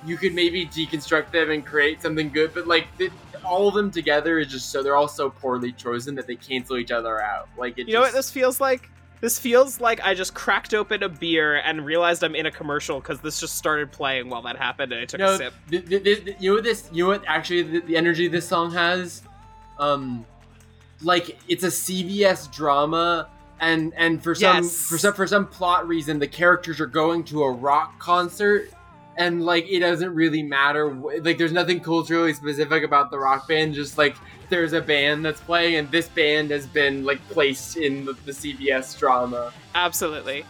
you could maybe deconstruct them and create something good. But like the, all of them together is just so they're all so poorly chosen that they cancel each other out. Like it You know what this feels like? This feels like I just cracked open a beer and realized I'm in a commercial because this just started playing while that happened, and I took a sip. th- th- th- you know what this? You know what? Actually, the, the energy this song has, um, like it's a CBS drama, and and for some Yes. for some for some plot reason, the characters are going to a rock concert, and like it doesn't really matter. Like there's nothing culturally specific about the rock band. Just like there's a band that's playing, and this band has been like placed in the, the CBS drama. Absolutely.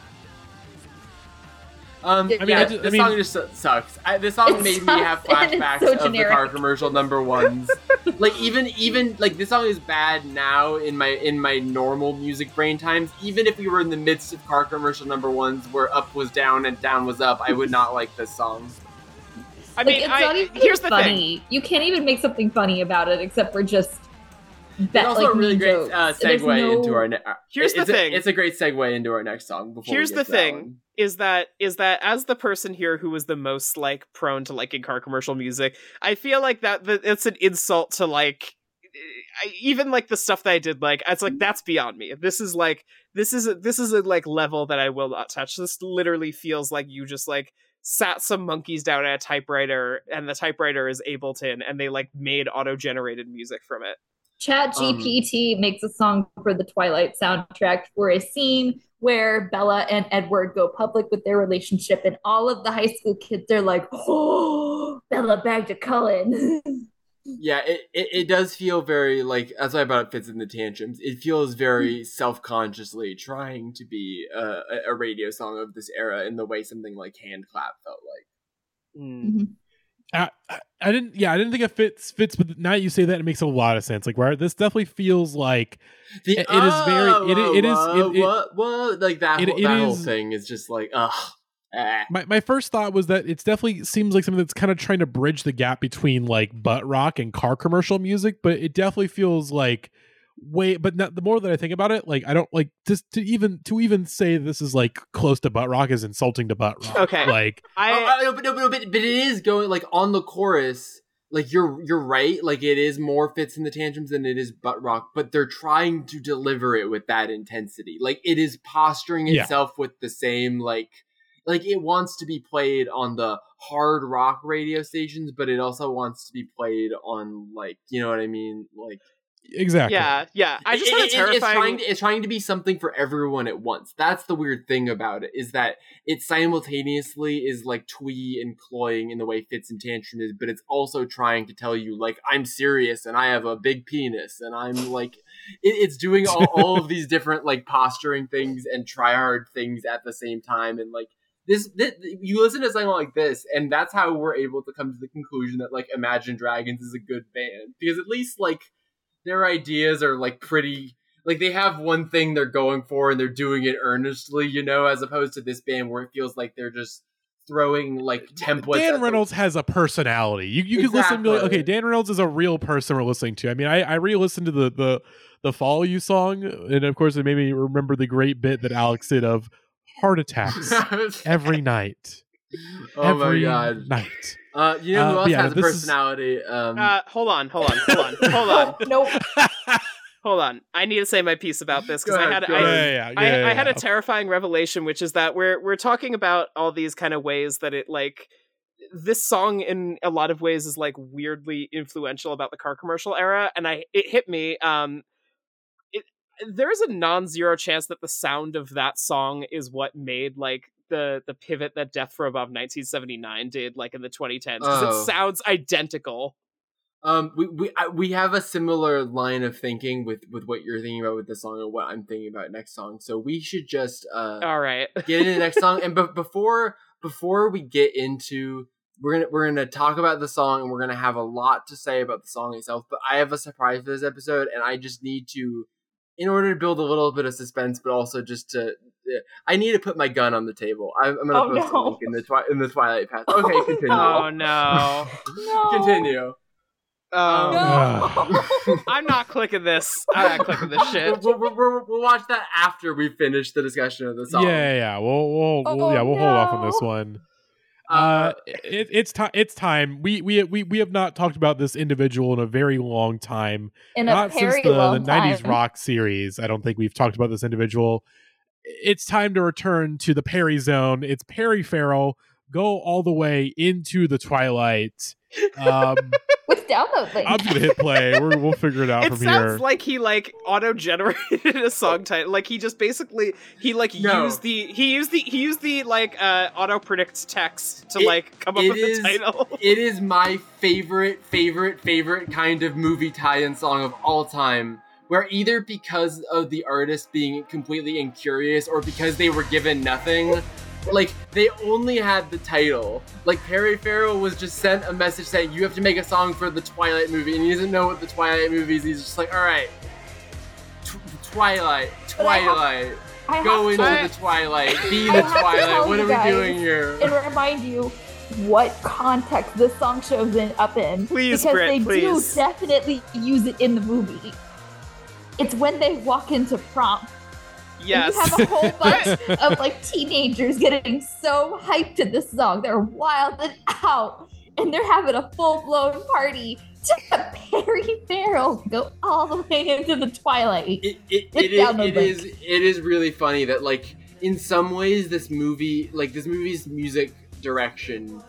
Um, I I mean, mean, I ju- I this mean- song just sucks. I, this song It made me have sucks, and it's flashbacks so of the car commercial number ones. like even even like this song is bad now in my in my normal music brain times. Even if we were in the midst of car commercial number ones where up was down and down was up, I would not like this song. I like mean, it's I- not even here's the thing. funny. You can't even make something funny about it except for just. It's bet, also like, a really great uh, segue no- into our. Ne- uh, Here's it's the a- thing. it's a great segue into our next song. Before Here's the thing. one. is that is that as the person here who was the most like prone to liking car commercial music, I feel like that, that it's an insult to like I, even like the stuff that I did like it's like that's beyond me. This is like this is a, this is a like level that I will not touch. This literally feels like you just like sat some monkeys down at a typewriter and the typewriter is Ableton and they like made auto generated music from it. Chat Um, GPT makes a song for the Twilight soundtrack for a scene where Bella and Edward go public with their relationship, and all of the high school kids are like, "Oh, Bella bagged a Cullen." Yeah, it, it, it does feel very like that's why I brought up Fitz and the Tantrums. It feels very Mm. self consciously trying to be a, a- a radio song of this era in the way something like Hand Clap felt like. Mm. I, I, I didn't. Yeah, I didn't think it fits. Fits, but now you say that, it makes a lot of sense. Like, right, this definitely feels like The, It- it is very- oh, it- it is- it- it- what what like that it- whole, that whole is- thing is just like ugh. eh. my my first thought was that it's definitely seems like something that's kind of trying to bridge the gap between like butt rock and car commercial music, but it definitely feels like way. But not, the more that I think about it, like I don't like just to even to even say this is like close to butt rock is insulting to butt rock. Okay. like I oh, I- no, but, no, but, no, but but it is going like on the chorus. Like you're you're right. Like it is more Fitz and the Tantrums than it is butt rock, but they're trying to deliver it with that intensity. Like it is posturing Yeah. itself with the same like like it wants to be played on the hard rock radio stations, but it also wants to be played on like you know what I mean, like exactly. yeah, yeah. I just it- had a it- terrifying It's trying, to, it's trying to be something for everyone at once. That's the weird thing about it is that it simultaneously is like twee and cloying in the way Fits and Tantrum is, but it's also trying to tell you like I'm serious and I have a big penis and I'm like it, it's doing all, all of these different like posturing things and try hard things at the same time and like. This, this you listen to something like this and that's how we're able to come to the conclusion that like imagine dragons is a good band because at least like their ideas are like pretty like they have one thing they're going for and they're doing it earnestly, you know, as opposed to this band where it feels like they're just throwing like templates. Dan Reynolds has a personality. You you could listen to okay, Dan Reynolds is a real person we're listening to. I mean, I, I re-listened to the the the Follow You song, and of course, it made me remember the great bit that Alex did of heart attacks every night, oh every my god! night. Uh, you know Uh, who but else yeah, has a this is- personality? Um, Uh, hold on, hold on, hold on, hold on, nope. hold on. I need to say my piece about this because I had I, yeah, yeah, yeah, I, yeah, I had a terrifying revelation, which is that we're we're talking about all these kind of ways that it like this song in a lot of ways is like weirdly influential about the car commercial era, and I it hit me. Um, it there's a non-zero chance that the sound of that song is what made like the the pivot that Death from Above 1979 did, like in the 2010s, because Oh. it sounds identical. Um, we we I, we have a similar line of thinking with with what you're thinking about with the song and what I'm thinking about next song. So we should just uh All right. get into the next song. And but before before we get into we're gonna we're gonna talk about the song and we're gonna have a lot to say about the song itself. But I have a surprise for this episode, and I just need to, in order to build a little bit of suspense, but also just to. uh, I need to put my gun on the table. I'm, I'm gonna Oh, post a link in the twi- in the Twilight Path. Okay, Oh, continue. Oh no. No. Continue. Um, No. I'm not clicking this. I'm not clicking this shit. We'll, we'll, we'll, we'll watch that after we finish the discussion of the Yeah, song. yeah, yeah. We'll, we'll, we'll Oh, yeah, we'll hold off on this one. Uh, Uh, it, it's time. It's time. We, we we we have not talked about this individual in a very long time. In a not since very the, the long 90s time. rock series. I don't think we've talked about this individual. It's time to return to the Perry zone. It's Perry Farrell. Go all the way into the twilight. Um, Which download link? I'm just gonna hit play. We're, we'll figure it out It from here. It sounds like he like auto generated a song title. Like he just basically he like No. used the he used the he used the like uh auto predict text to It- like come up with is- the title. It is my favorite, favorite, favorite kind of movie tie-in song of all time. Where either because of the artist being completely incurious or because they were given nothing, like they only had the title. Like Perry Farrell was just sent a message saying you have to make a song for the Twilight movie, and he doesn't know what the Twilight movie is. He's just like, all right, tw- Twilight, But I have- Twilight, I go have into to the Twilight, be the Twilight. What are we doing here? and remind you what context this song shows in, up in. Please, because Britt, they please. do definitely use it in the movie. It's when they walk into prom. And Yes. You have a whole bunch of like teenagers getting so hyped to this song. They're wilding out and they're having a full blown party to Perry Farrell go all the way into the twilight. it it, It's it, is, down the it link. is it is really funny that like in some ways this movie like this movie's music direction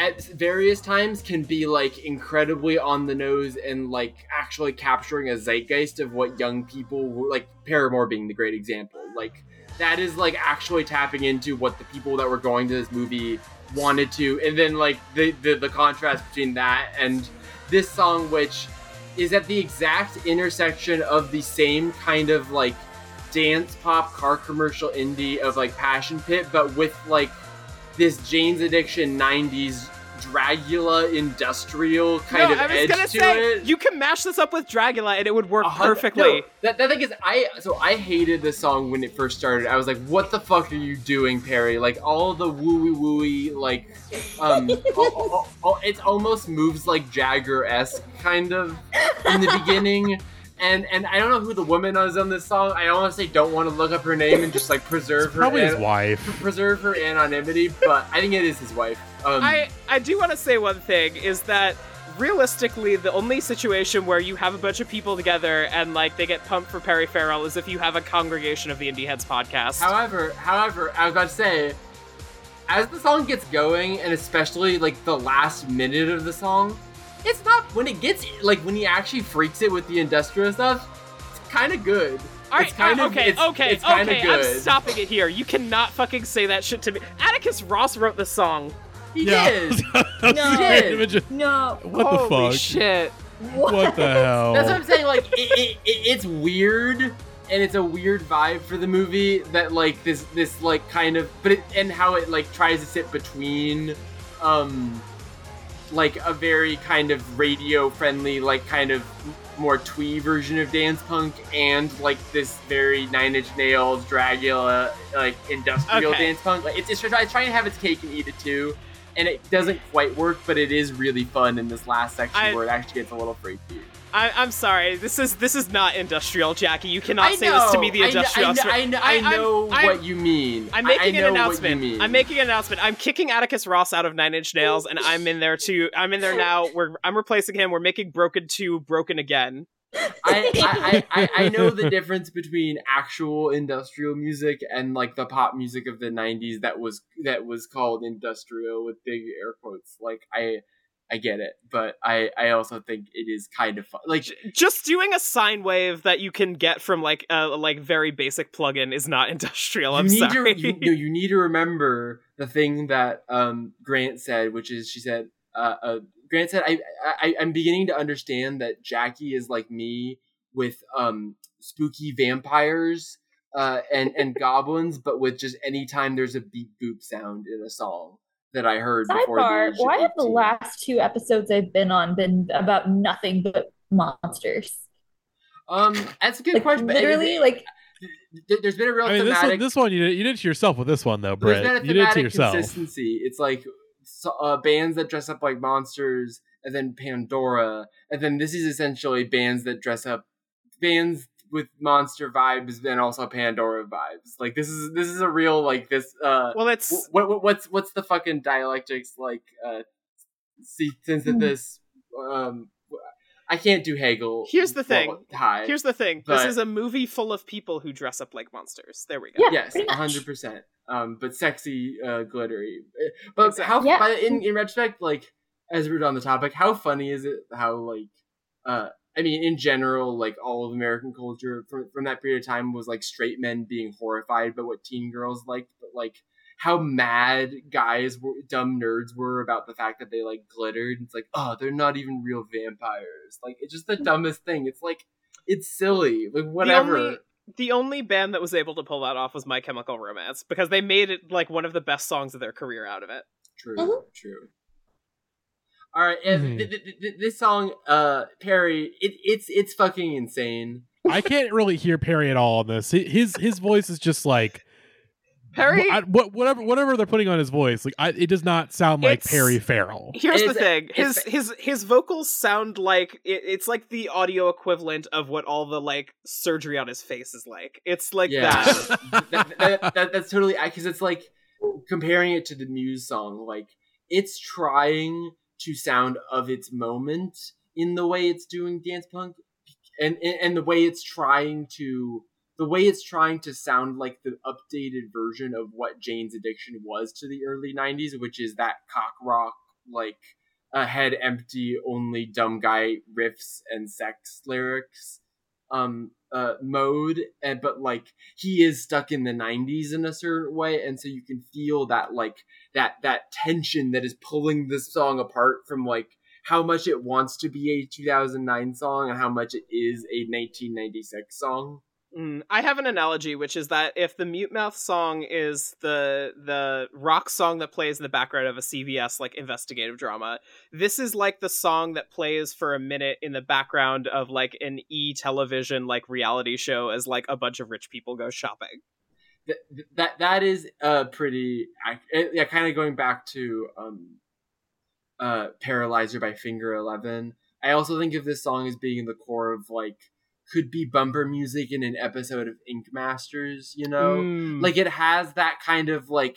at various times can be like incredibly on the nose and like actually capturing a zeitgeist of what young people like Paramore being the great example. Like that is like actually tapping into what the people that were going to this movie wanted to and then like the the, the contrast between that and this song which is at the exact intersection of the same kind of like dance pop car commercial indie of like Passion Pit, but with like this Jane's Addiction 90s Dragula industrial kind no, of I was edge gonna to say it. you can mash this up with Dragula and it would work perfectly. No, that, that thing is, I so I hated the song when it first started. I was like, "What the fuck are you doing, Perry?" Like all the wooey wooey, like, um, al- al- al- it's almost moves like Jagger esque kind of in the beginning. And and I don't know who the woman is on this song. I honestly don't want to look up her name and just like preserve her Probably his an- wife. preserve her anonymity, but I think it is his wife. Um, I I do want to say one thing is that realistically the only situation where you have a bunch of people together and like they get pumped for Perry Farrell is if you have a congregation of the Indieheads podcast. However, however, I was about to say, as the song gets going, and especially like the last minute of the song, it's not when it gets like when he actually freaks it with the industrial stuff. It's kind of good. All right, it's kind uh, of okay, it's, okay, it's kind okay. of good. I'm stopping it here. You cannot fucking say that shit to me. Atticus Ross wrote the song. He Yeah. did. No. did. Imagine- No. What Holy the fuck? shit. What the hell? That's what I'm saying. Like it, it, it, it's weird, and it's a weird vibe for the movie that like this this like kind of but it, and how it like tries to sit between, um, like a very kind of radio friendly like kind of more twee version of dance punk and like this very Nine Inch Nails Dragula like industrial Okay. dance punk. Like it's, it's, it's trying to have its cake and eat it too. And it doesn't quite work, but it is really fun in this last section I- where it actually gets a little freaky. I, I'm sorry. This is this is not industrial, Jackie. You cannot say this to me. The industrial. I know, I know, I I'm- know I'm- what you mean. I'm making an announcement. I'm making an announcement. I'm kicking Atticus Ross out of Nine Inch Nails, and I'm in there too. I'm in there now. We're I'm replacing him. We're making Broken Two Broken again. I, I, I, I know the difference between actual industrial music and like the pop music of the '90s that was that was called industrial with big air quotes. Like I, I get it, but I, I also think it is kind of fun. Like Just doing a sine wave that you can get from like a like very basic plugin is not industrial. I'm sorry. to you, no, you need to remember the thing that um Grant said, which is she said uh, uh Grant said I, I I'm beginning to understand that Jackie is like me with um spooky vampires uh and and goblins, but with just anytime there's a beep boop sound in a song that I heard before the Sidebar, why have the last two episodes I've been on been about nothing but monsters? um that's a good Like question. but literally, like th- there's been a real I mean, this one, this one you did, you did it to yourself with this one though, There's Brett. been a You did it to yourself. consistency. It's like uh, bands that dress up like monsters, and then Pandora, and then this is essentially bands that dress up bands with monster vibes, and also Pandora vibes. Like this is this is a real like this. Uh, well, it's wh- what, what what's what's the fucking dialectics like? Uh, see, synthesis. Um, I can't do Hegel. Here's the thing. Well, hi. here's the thing. This is a movie full of people who dress up like monsters. There we go. Yeah, yes, pretty hundred percent. Um, but sexy, uh, glittery. Uh, But Exactly. how, Yeah. by, in in retrospect, like as we're on the topic, how funny is it? How like, uh, I mean, in general, like all of American culture from from that period of time was like straight men being horrified by what teen girls liked, but like how mad guys were dumb nerds were about the fact that they like glittered. It's like, oh, they're not even real vampires. Like it's just the dumbest thing. It's like it's silly. Like whatever. The only, the only band that was able to pull that off was My Chemical Romance because they made it like one of the best songs of their career out of it. True, Mhm. true. All right, and Mhm. th- th- th- this song, uh, Perry, it, it's it's fucking insane. I can't really hear Perry at all on this. His his voice is just like Perry. I, what, whatever whatever they're putting on his voice, like I, it does not sound like Perry Farrell. Here's the thing: his his his vocals sound like it, it's like the audio equivalent of what all the like surgery on his face is like. It's like yeah, that. that, that, that- that's totally because it's like comparing it to the Muse song. Like it's trying to sound of its moment in the way it's doing dance punk, and and, the way it's trying to the way it's trying to sound like the updated version of what Jane's Addiction was to the early '90s, which is that cock rock like a head empty, only dumb guy riffs and sex lyrics um uh mode and but like he is stuck in the 90s in a certain way and so you can feel that like that that tension that is pulling this song apart from like how much it wants to be a 2009 song and how much it is a 1996 song Mm, I have an analogy, which is that if the Mute Math song is the the rock song that plays in the background of a CBS like investigative drama, this is like the song that plays for a minute in the background of like an E television like reality show as like a bunch of rich people go shopping. that that that is a pretty eh, yeah kind of going back to um uh paralyzer by finger 11 i also think of this song as being the core of like could be bumper music in an episode of ink masters you know Mm. like it has that kind of like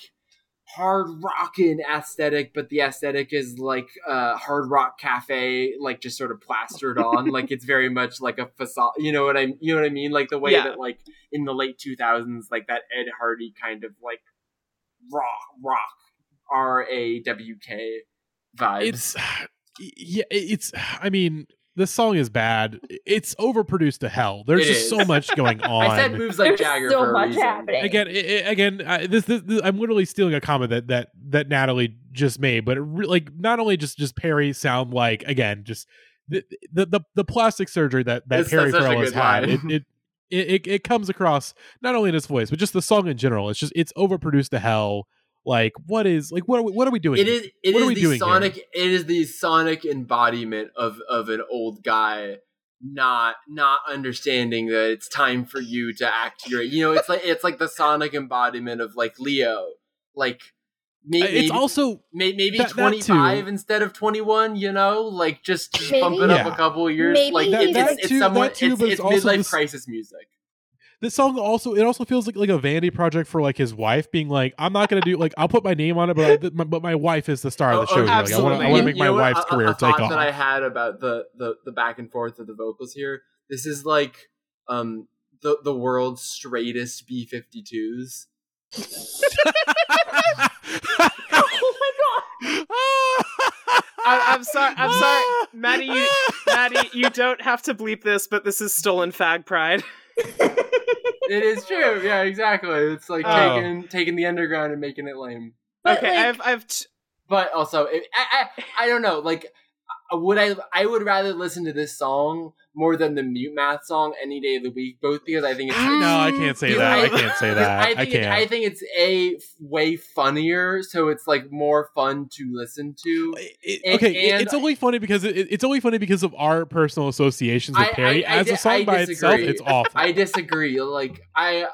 hard rockin' aesthetic but the aesthetic is like uh hard rock cafe like just sort of plastered on like it's very much like a facade you know what i you know what i mean like the way Yeah. that like in the late 2000s like that ed hardy kind of like rock rock r-a-w-k vibes It's yeah, it's. I mean, the song is bad. It's overproduced to hell. There's It just is. so much going on. i said moves like There's jagger so for a much reason. happening. again i- I- again I, this, this, this i'm literally stealing a comment that that that natalie just made but it re- like not only just just perry sound like again just the the the, the plastic surgery that that It's- perry that's such a farrell has had it, it it, it it comes across not only in his voice but just the song in general it's just it's overproduced to hell like what is like what are we, what are we doing It here? is. It What are we the doing here? sonic. It is the sonic embodiment of of an old guy not not understanding that it's time for you to act your. You know, it's like it's like the sonic embodiment of like Leo. Like uh, maybe it's also may, maybe that- that twenty five too. instead of twenty one. You know, like just, just bump it up a couple years. Maybe like That- it's, that it's, too- somewhat that too, it's, but it's it's also midlife this- crisis music. This song also it also feels like like a vanity project for like his wife being like i'm not gonna do like i'll put my name on it but I, my, but my wife is the star of the show here. Like, i want to I want You- to make my what? wife's a, career a, a take off that I had about the, the the back and forth of the vocals here. This is like um the the world's straightest B 52s. oh my god. I, I'm sorry. I'm sorry, Maddie. You, Maddie, you don't have to bleep this, but this is stolen fag pride. It is true. Yeah, exactly. It's like Oh. taking taking the underground and making it lame. But, okay, like, I've I've t- But also, it, I, I I don't know. Like, uh, would I I would rather listen to this song more than the Mute Math song any day of the week, both because I think it's no i mm, can't say that i I- can't say that I i, think it- can't I think it's a way funnier, so it's like more fun to listen to. It- it- And- okay, and- it's only funny because it, it's only funny because of our personal associations with I- Perry. I- I As di- a song I by itself, it's awful. I disagree. Like I,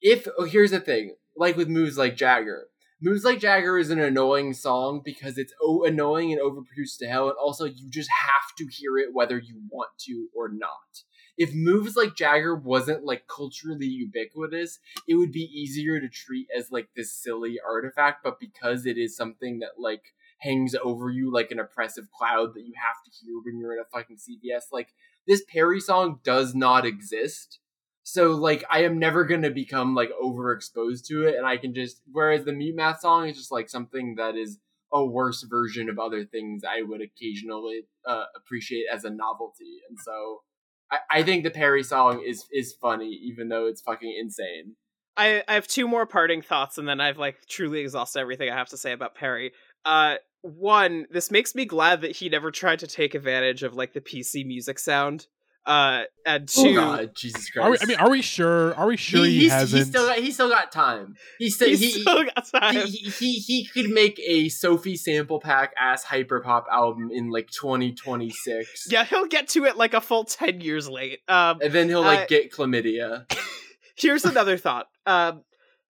if oh, here's the thing, like with moves like Jagger, moves like Jagger is an annoying song because it's o- annoying and overproduced to hell, and also you just have to hear it whether you want to or not. If moves like Jagger wasn't like culturally ubiquitous, it would be easier to treat as like this silly artifact. But because it is something that like hangs over you like an oppressive cloud that you have to hear when you're in a fucking CVS, like this Perry song does not exist. So like I am never gonna become like overexposed to it and I can just whereas the Mute Math song is just like something that is a worse version of other things I would occasionally uh, appreciate as a novelty. And so I, I think the Perry song is is funny, even though it's fucking insane. I, I have two more parting thoughts, and then I've like truly exhausted everything I have to say about Perry. Uh, one, this makes me glad that he never tried to take advantage of like the PC music sound. Uh, and Oh two, God, Jesus Christ! Are we, I mean, are we sure? Are we sure he, he's, hasn't? He's still got, he's still got time. He's still, he's he, still got time. he, he, he, he could make a Sophie sample pack ass hyperpop album in like 2026. yeah, he'll get to it like a full ten years late. Um, And then he'll like Uh, get chlamydia. here's another thought. Um,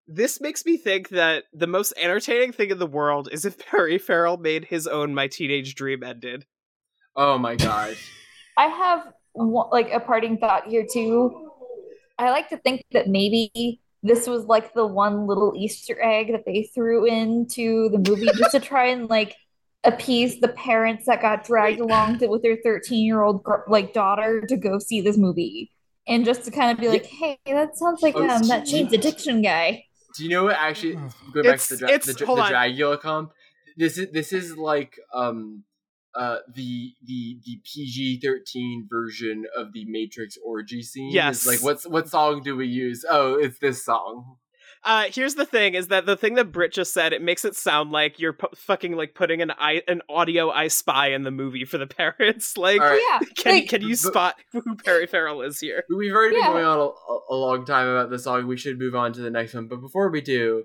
this makes me think that the most entertaining thing in the world is if Perry Farrell made his own My Teenage Dream Ended. Oh my gosh. I have one, like a parting thought here too. I like to think that maybe this was like the one little Easter egg that they threw into the movie just to try and like appease the parents that got dragged along to, with their 13 year old like daughter to go see this movie and just to kind of be like hey that sounds like Oh, um that so- Jane's addiction guy Do you know what actually going back It's- to the, dra- it's- the, dra- hold the on. Dragula comp? This is this is like um uh the the the PG thirteen version of the Matrix orgy scene. It's Yes. like what's what song do we use? Oh, it's this song. Uh, here's the thing: is that the thing that Britt just said? It makes it sound like you're pu- fucking like putting an i an audio I Spy in the movie for the parents. Like, All right. yeah can like, can you spot who Perry Farrell is here? We've already Yeah. been going on a, a- a long time about the song. We should move on to the next one. But before we do,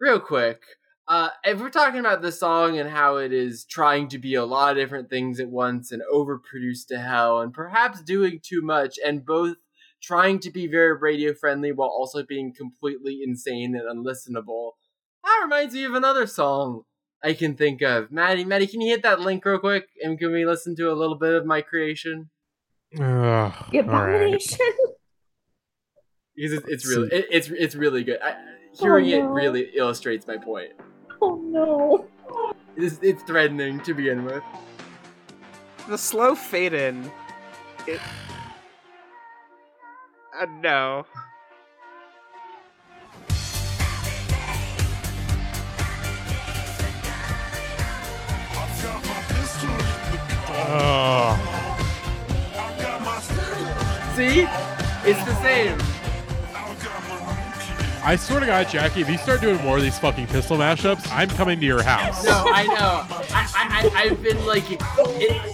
real quick, uh, if we're talking about this song and how it is trying to be a lot of different things at once and overproduced to hell and perhaps doing too much and both trying to be very radio friendly while also being completely insane and unlistenable, that reminds me of another song I can think of. Maddie, Maddie, can you hit that link real quick and can we listen to a little bit of my creation? Ugh, all right. abomination because it's, it's really it, it's it's really good. I, hearing Oh, it really illustrates my point. Oh no It's, it's threatening to begin with. The slow fade in. It. Uh, no. Ugh. See, it's the same. I swear to God, Jackie, if you start doing more of these fucking pistol mashups, I'm coming to your house. No, I know. I, I, I've been like, it,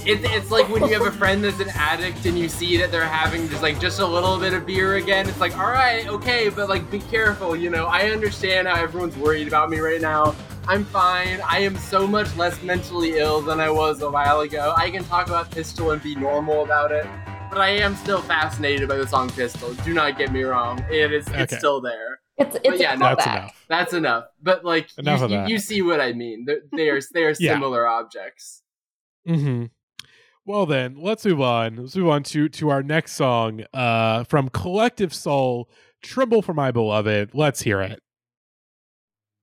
it, it's like when you have a friend that's an addict and you see that they're having just like just a little bit of beer again. It's like, all right, okay, but like be careful. You know, I understand how everyone's worried about me right now. I'm fine. I am so much less mentally ill than I was a while ago. I can talk about Pistol and be normal about it. But I am still fascinated by the song Pistol. Do not get me wrong. It is it's Okay. still there. It's it's yeah, no, That's callback. enough. That's enough. But like Enough you, of that. you see what I mean. They're they are they are Yeah. similar objects. Mm-hmm. Well then, let's move on. Let's move on to to our next song uh, from Collective Soul, "Tremble for My Beloved." Let's hear it.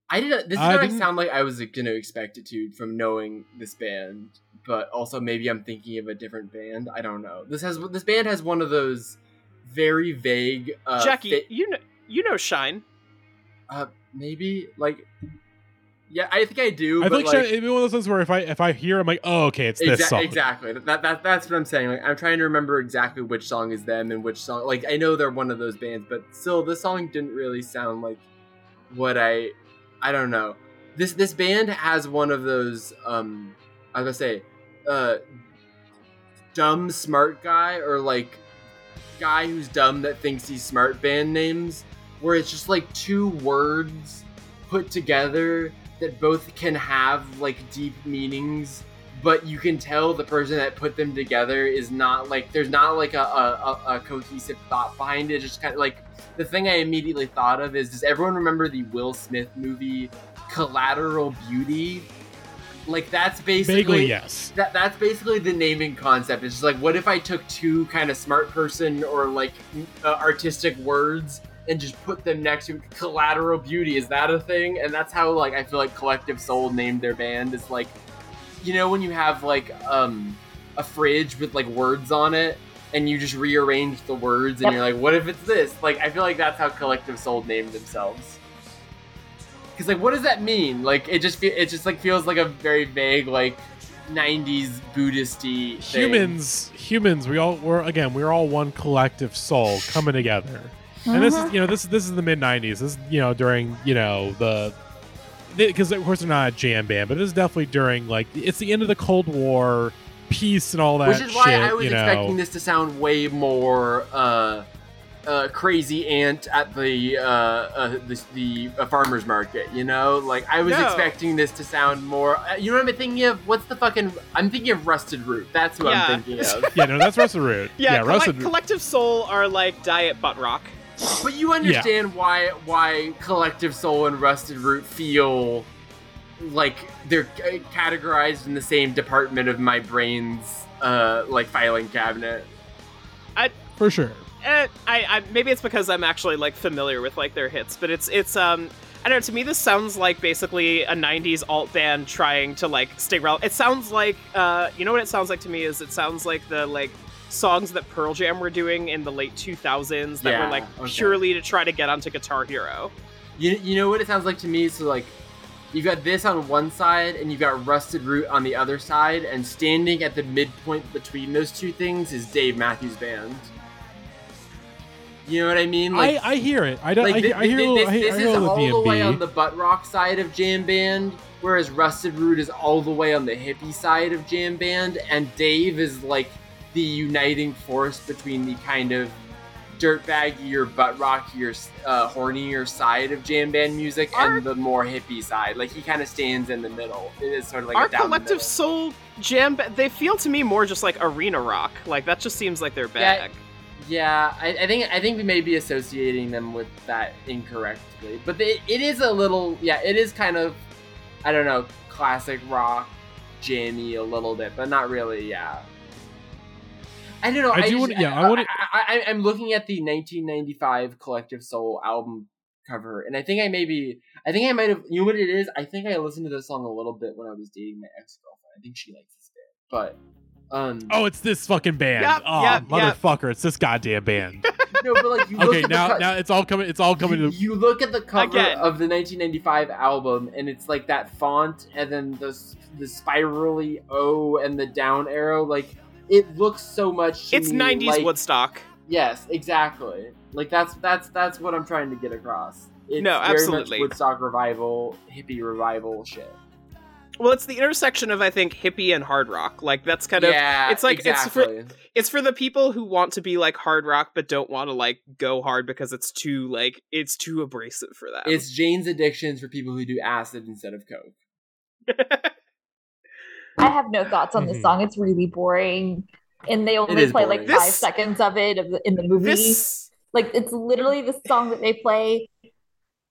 I didn't. This is I didn't... sound like I was gonna expect it to from knowing this band, but also maybe I'm thinking of a different band. I don't know. This has this band has one of those very vague. Uh, Jackie, fa- you know you know Shine. uh, maybe like. Yeah, I think I do. I but think like, it'd be one of those things where if I if I hear, I'm like, oh, okay, it's this Exa- song. Exactly. That, that that's what I'm saying. Like I'm trying to remember exactly which song is them and which song. Like I know they're one of those bands, but still, this song didn't really sound like what I. I don't know. This this band has one of those. Um, I was gonna say, uh, dumb smart guy or like guy who's dumb that thinks he's smart band names, where it's just like two words put together that both can have like deep meanings but you can tell the person that put them together is not like there's not like a, a, a- cohesive thought behind it just kind of like the thing i immediately thought of is does everyone remember the will smith movie collateral beauty like that's basically Vaguely, yes. that that's basically the naming concept. It's just like, what if I took two kind of smart person or like uh, artistic words and just put them next to collateral beauty? Is that a thing? And that's how like I feel like Collective Soul named their band. Is like, you know, when you have like um a fridge with like words on it. And you just rearrange the words, and Yep. you're like, "What if it's this?" Like, I feel like that's how Collective Soul named themselves. Because like, what does that mean? Like, it just fe- it just like feels like a very vague like 90s Buddhisty thing. Humans, humans, we all we're again, we're all one collective soul coming together. And this Uh-huh. is, you know, this this is the mid '90s. This is, you know, during, you know, the because of course they're not a jam band, but this is definitely during like it's the end of the Cold War, peace and all that. Which is why shit, I was you know. expecting this to sound way more uh, uh, crazy ant at the uh, uh, the, the uh, farmers market. You know, like I was No. expecting this to sound more. Uh, you know what I'm thinking of? What's the fucking? I'm thinking of Rusted Root. That's what Yeah. I'm thinking of. Yeah, no, that's Rusted Root. Yeah, yeah collect- Rusted Root. Collective Soul are like diet butt rock. But you understand yeah. why why Collective Soul and Rusted Root feel like they're categorized in the same department of my brain's uh like filing cabinet. I for sure. Eh, I, I maybe it's because I'm actually like familiar with like their hits, but it's it's um I don't know. To me, this sounds like basically a '90s alt band trying to like stay relevant. It sounds like, uh, you know what it sounds like to me is it sounds like the like songs that Pearl Jam were doing in the late 2000s that yeah, were like okay. purely to try to get onto Guitar Hero. You, you know what it sounds like to me? So like you've got this on one side and you've got Rusted Root on the other side, and standing at the midpoint between those two things is Dave Matthews Band. You know what I mean? Like, I, I hear it. I don't. Like, I, I, hear. This, little, this, I, is all the way on the butt rock side of jam band, whereas Rusted Root is all the way on the hippie side of jam band, and Dave is like the uniting force between the kind of dirtbaggier, butt rockier, uh, hornier side of jam band music our, and the more hippie side. Like he kind of stands in the middle. It is sort of like our collective soul jam. They feel to me more just like arena rock. Like that just seems like their bag. Yeah, yeah, I, I, think I think we may be associating them with that incorrectly, but they, it is a little yeah, it is kind of I don't know classic rock, jammy a little bit, but not really. Yeah, I don't know. I, I do want. Yeah, I, want. I, I, am looking at the 1995 Collective Soul album cover, and I think I maybe I think I might have. You know what it is? I think I listened to this song a little bit when I was dating my ex girlfriend. I think she likes this band, but um, oh, it's this fucking band. Yep, oh, yep, motherfucker! Yep. It's this goddamn band. no, but like okay, now co- now it's all coming. It's all coming. You, to... you look at the cover Again. of the 1995 album, and it's like that font, and then the the spirally O and the down arrow. Like it looks so much. it's 90s like, Woodstock. Yes, exactly. Like that's that's that's what I'm trying to get across. It's no, absolutely. Woodstock revival, hippie revival shit. Well, it's the intersection of I think hippie and hard rock. Like that's kind of it's like exactly. it's for it's for the people who want to be like hard rock but don't want to like go hard because it's too like it's too abrasive for them. It's Jane's addictions for people who do acid instead of coke. I have no thoughts on this mm-hmm. song. It's really boring, and they only play boring. like five this, seconds of it in the movie. This, like it's literally the song that they play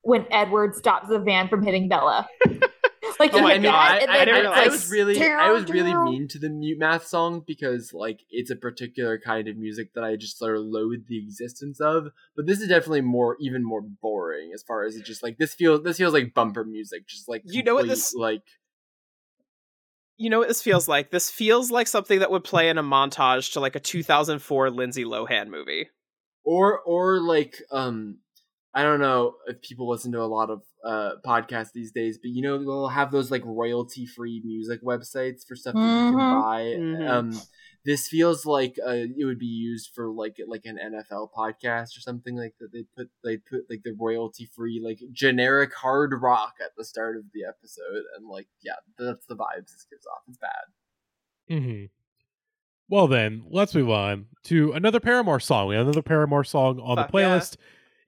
when Edward stops the van from hitting Bella. like oh my god, I, I, I, I, was really I was really mean to the mute math song because like it's a particular kind of music that I just sort of loathe the existence of. But this is definitely more even more boring as far as it just like this feels this feels like bumper music, just like you know what this like. You know what this feels like? This feels like something that would play in a montage to like a 2004 Lindsay Lohan movie. Or or like um I don't know if people listen to a lot of uh, podcasts these days, but you know they'll have those like royalty free music websites for stuff mm-hmm. that you can mm-hmm. buy. Mm-hmm. Um, this feels like uh, it would be used for like like an NFL podcast or something like that. They put they put like the royalty free like generic hard rock at the start of the episode, and like yeah, that's the vibes this gives off. It's bad. Hmm. Well then, let's move on to another Paramore song. We have another Paramore song on Fuck the playlist.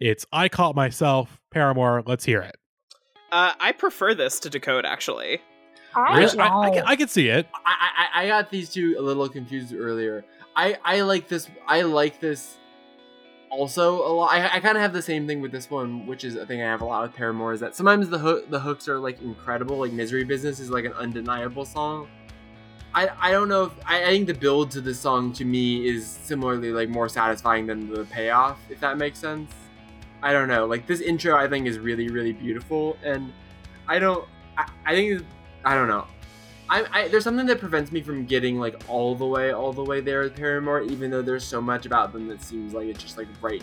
Yeah. It's I Caught Myself, Paramore. Let's hear it. Uh, I prefer this to Decode, actually. I, really? I, I, can, oh. I can see it. I, I, I got these two a little confused earlier. I, I like this. I like this also a lot. I, I kind of have the same thing with this one, which is a thing I have a lot with Paramore. Is that sometimes the hook the hooks are like incredible. Like Misery Business is like an undeniable song. I, I don't know if I, I think the build to this song to me is similarly like more satisfying than the payoff, if that makes sense. I don't know. Like this intro, I think is really really beautiful, and I don't. I, I think I don't know. I, I, there's something that prevents me from getting like all the way all the way there with Paramore, even though there's so much about them that seems like it's just like right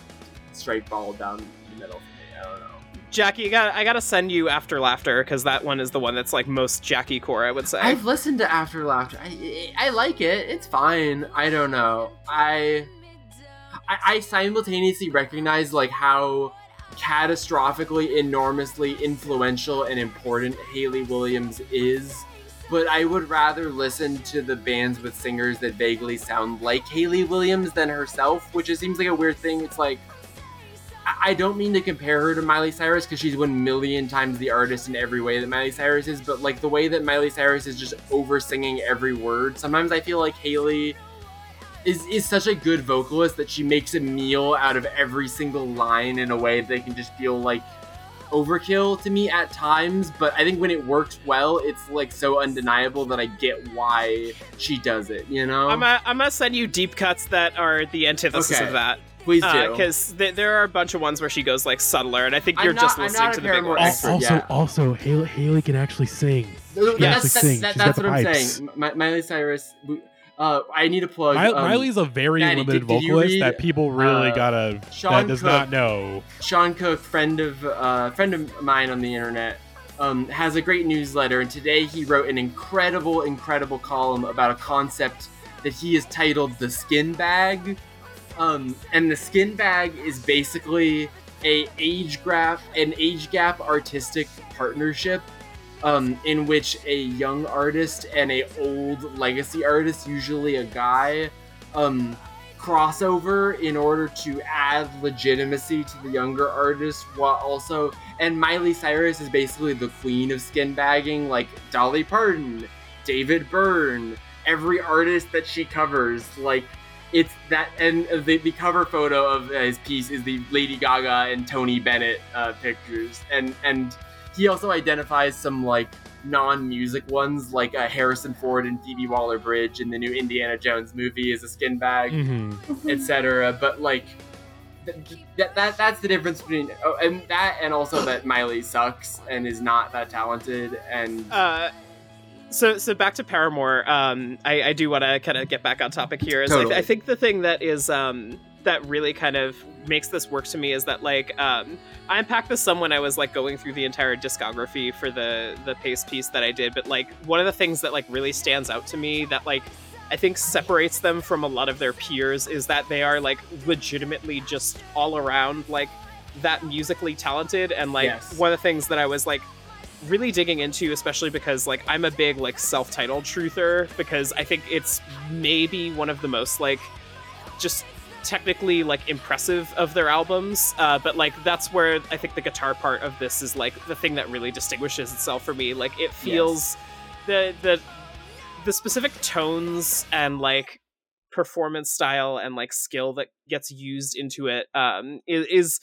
straight ball down the middle for me. I don't know. Jackie, I got I gotta send you After Laughter because that one is the one that's like most Jackie core, I would say. I've listened to After Laughter. I I like it. It's fine. I don't know. I I, I simultaneously recognize like how catastrophically, enormously influential and important Hayley Williams is. But I would rather listen to the bands with singers that vaguely sound like Hayley Williams than herself, which it seems like a weird thing. It's like I don't mean to compare her to Miley Cyrus because she's one million times the artist in every way that Miley Cyrus is, but like the way that Miley Cyrus is just over singing every word. Sometimes I feel like Hayley is is such a good vocalist that she makes a meal out of every single line in a way that can just feel like overkill to me at times, but I think when it works well, it's like so undeniable that I get why she does it. You know, I'm gonna, I'm gonna send you deep cuts that are the antithesis Okay. of that. please uh, do. Because th- there are a bunch of ones where she goes like subtler, and I think you're not- just listening to the big Paramore ones. expert. also, yeah. also, Hayley, Hayley can actually sing. Th- Yeah, that's she that's, sings. that- She's what the I'm pipes. saying. Mi- Miley Cyrus. we- Uh, I need to plug. Mi- um, Miley's a very Maddie, limited did- did vocalist read, that people really uh, gotta Sean that does Cook? not know. Sean Cook, friend of uh, friend of mine on the internet, um, has a great newsletter, and today he wrote an incredible, incredible column about a concept that he has titled the skin bag. Um, and the skin bag is basically a age gap, an age gap artistic partnership, um, in which a young artist and a old legacy artist, usually a guy, um, crossover in order to add legitimacy to the younger artist while also and Miley Cyrus is basically the queen of skin bagging like Dolly Parton, David Byrne, every artist that she covers like it's that and the, the cover photo of his piece is the Lady Gaga and Tony Bennett uh, pictures and and he also identifies some like non-music ones like uh, Harrison Ford and Phoebe Waller-Bridge in the new Indiana Jones movie as a skin bag hmm etc. But like th- that, that that's the difference between oh, and that and also that Miley sucks and is not that talented and Uh, so so back to Paramore. Um, I, I do want to kind of get back on topic here. Is I, Totally. I think the thing that is um that really kind of makes this work to me is that like um I unpacked this some when I was like going through the entire discography for the the pace piece that I did. But like one of the things that like really stands out to me that like I think separates them from a lot of their peers is that they are like legitimately just all around like that musically talented and like Yes. one of the things that I was like really digging into especially because like I'm a big like self-titled truther because I think it's maybe one of the most like just technically like impressive of their albums uh, but like that's where i think the guitar part of this is like the thing that really distinguishes itself for me. Like it feels the the the specific tones and like performance style and like skill that gets used into it um is, is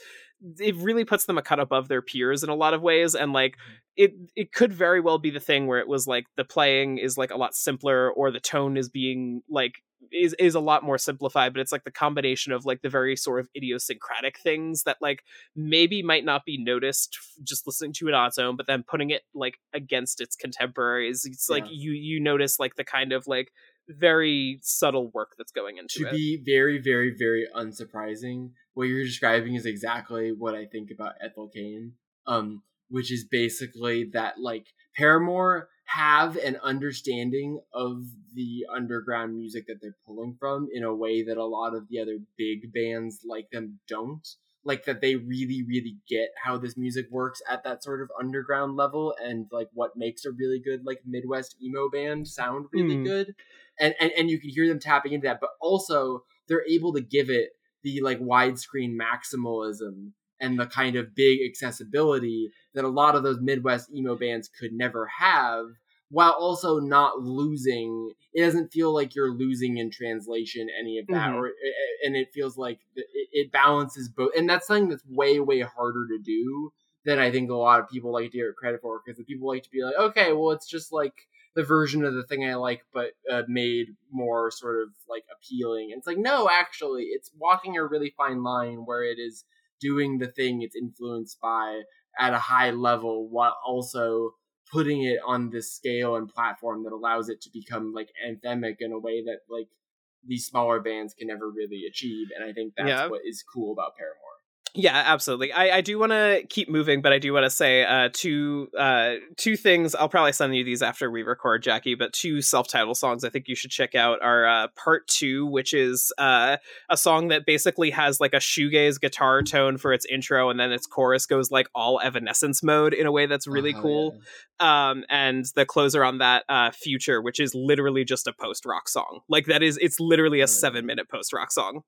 it really puts them a cut above their peers in a lot of ways and like it it could very well be the thing where it was like the playing is like a lot simpler or the tone is being like is is a lot more simplified but it's like the combination of like the very sort of idiosyncratic things that like maybe might not be noticed just listening to it on its own but then putting it like against its contemporaries it's like you you notice like the kind of like very subtle work that's going into it. to it be very, very, very unsurprising, what you're describing is exactly what I think about Ethel Cain. Um, which is basically that like Paramore have an understanding of the underground music that they're pulling from in a way that a lot of the other big bands like them don't. Like that they really, really get how this music works at that sort of underground level and like what makes a really good like Midwest emo band sound really Mm. good. And, and and you can hear them tapping into that, but also they're able to give it the like widescreen maximalism and the kind of big accessibility that a lot of those Midwest emo bands could never have, while also not losing. It doesn't feel like you're losing in translation any of that, Mhm. or and it feels like it, it balances both, and that's something that's way way harder to do than I think a lot of people like to give credit for, because the people like to be like, okay, well, it's just like the version of the thing I like, but uh, made more sort of like appealing. And it's like, no, actually, it's walking a really fine line where it is doing the thing it's influenced by at a high level while also putting it on this scale and platform that allows it to become like anthemic in a way that like these smaller bands can never really achieve. And I think that's Yeah. what is cool about Paramore. Yeah, absolutely. I, I do want to keep moving, but I do want to say uh, two uh, two things. I'll probably send you these after we record, Jackie. But two self-titled songs I think you should check out are uh, Part Two, which is uh, a song that basically has like a shoegaze guitar tone for its intro, and then its chorus goes like all Evanescence mode in a way that's really Uh-huh, cool. yeah. Um, and the closer on that, uh, Future, which is literally just a post rock song. Like that is, it's literally a seven minute post rock song.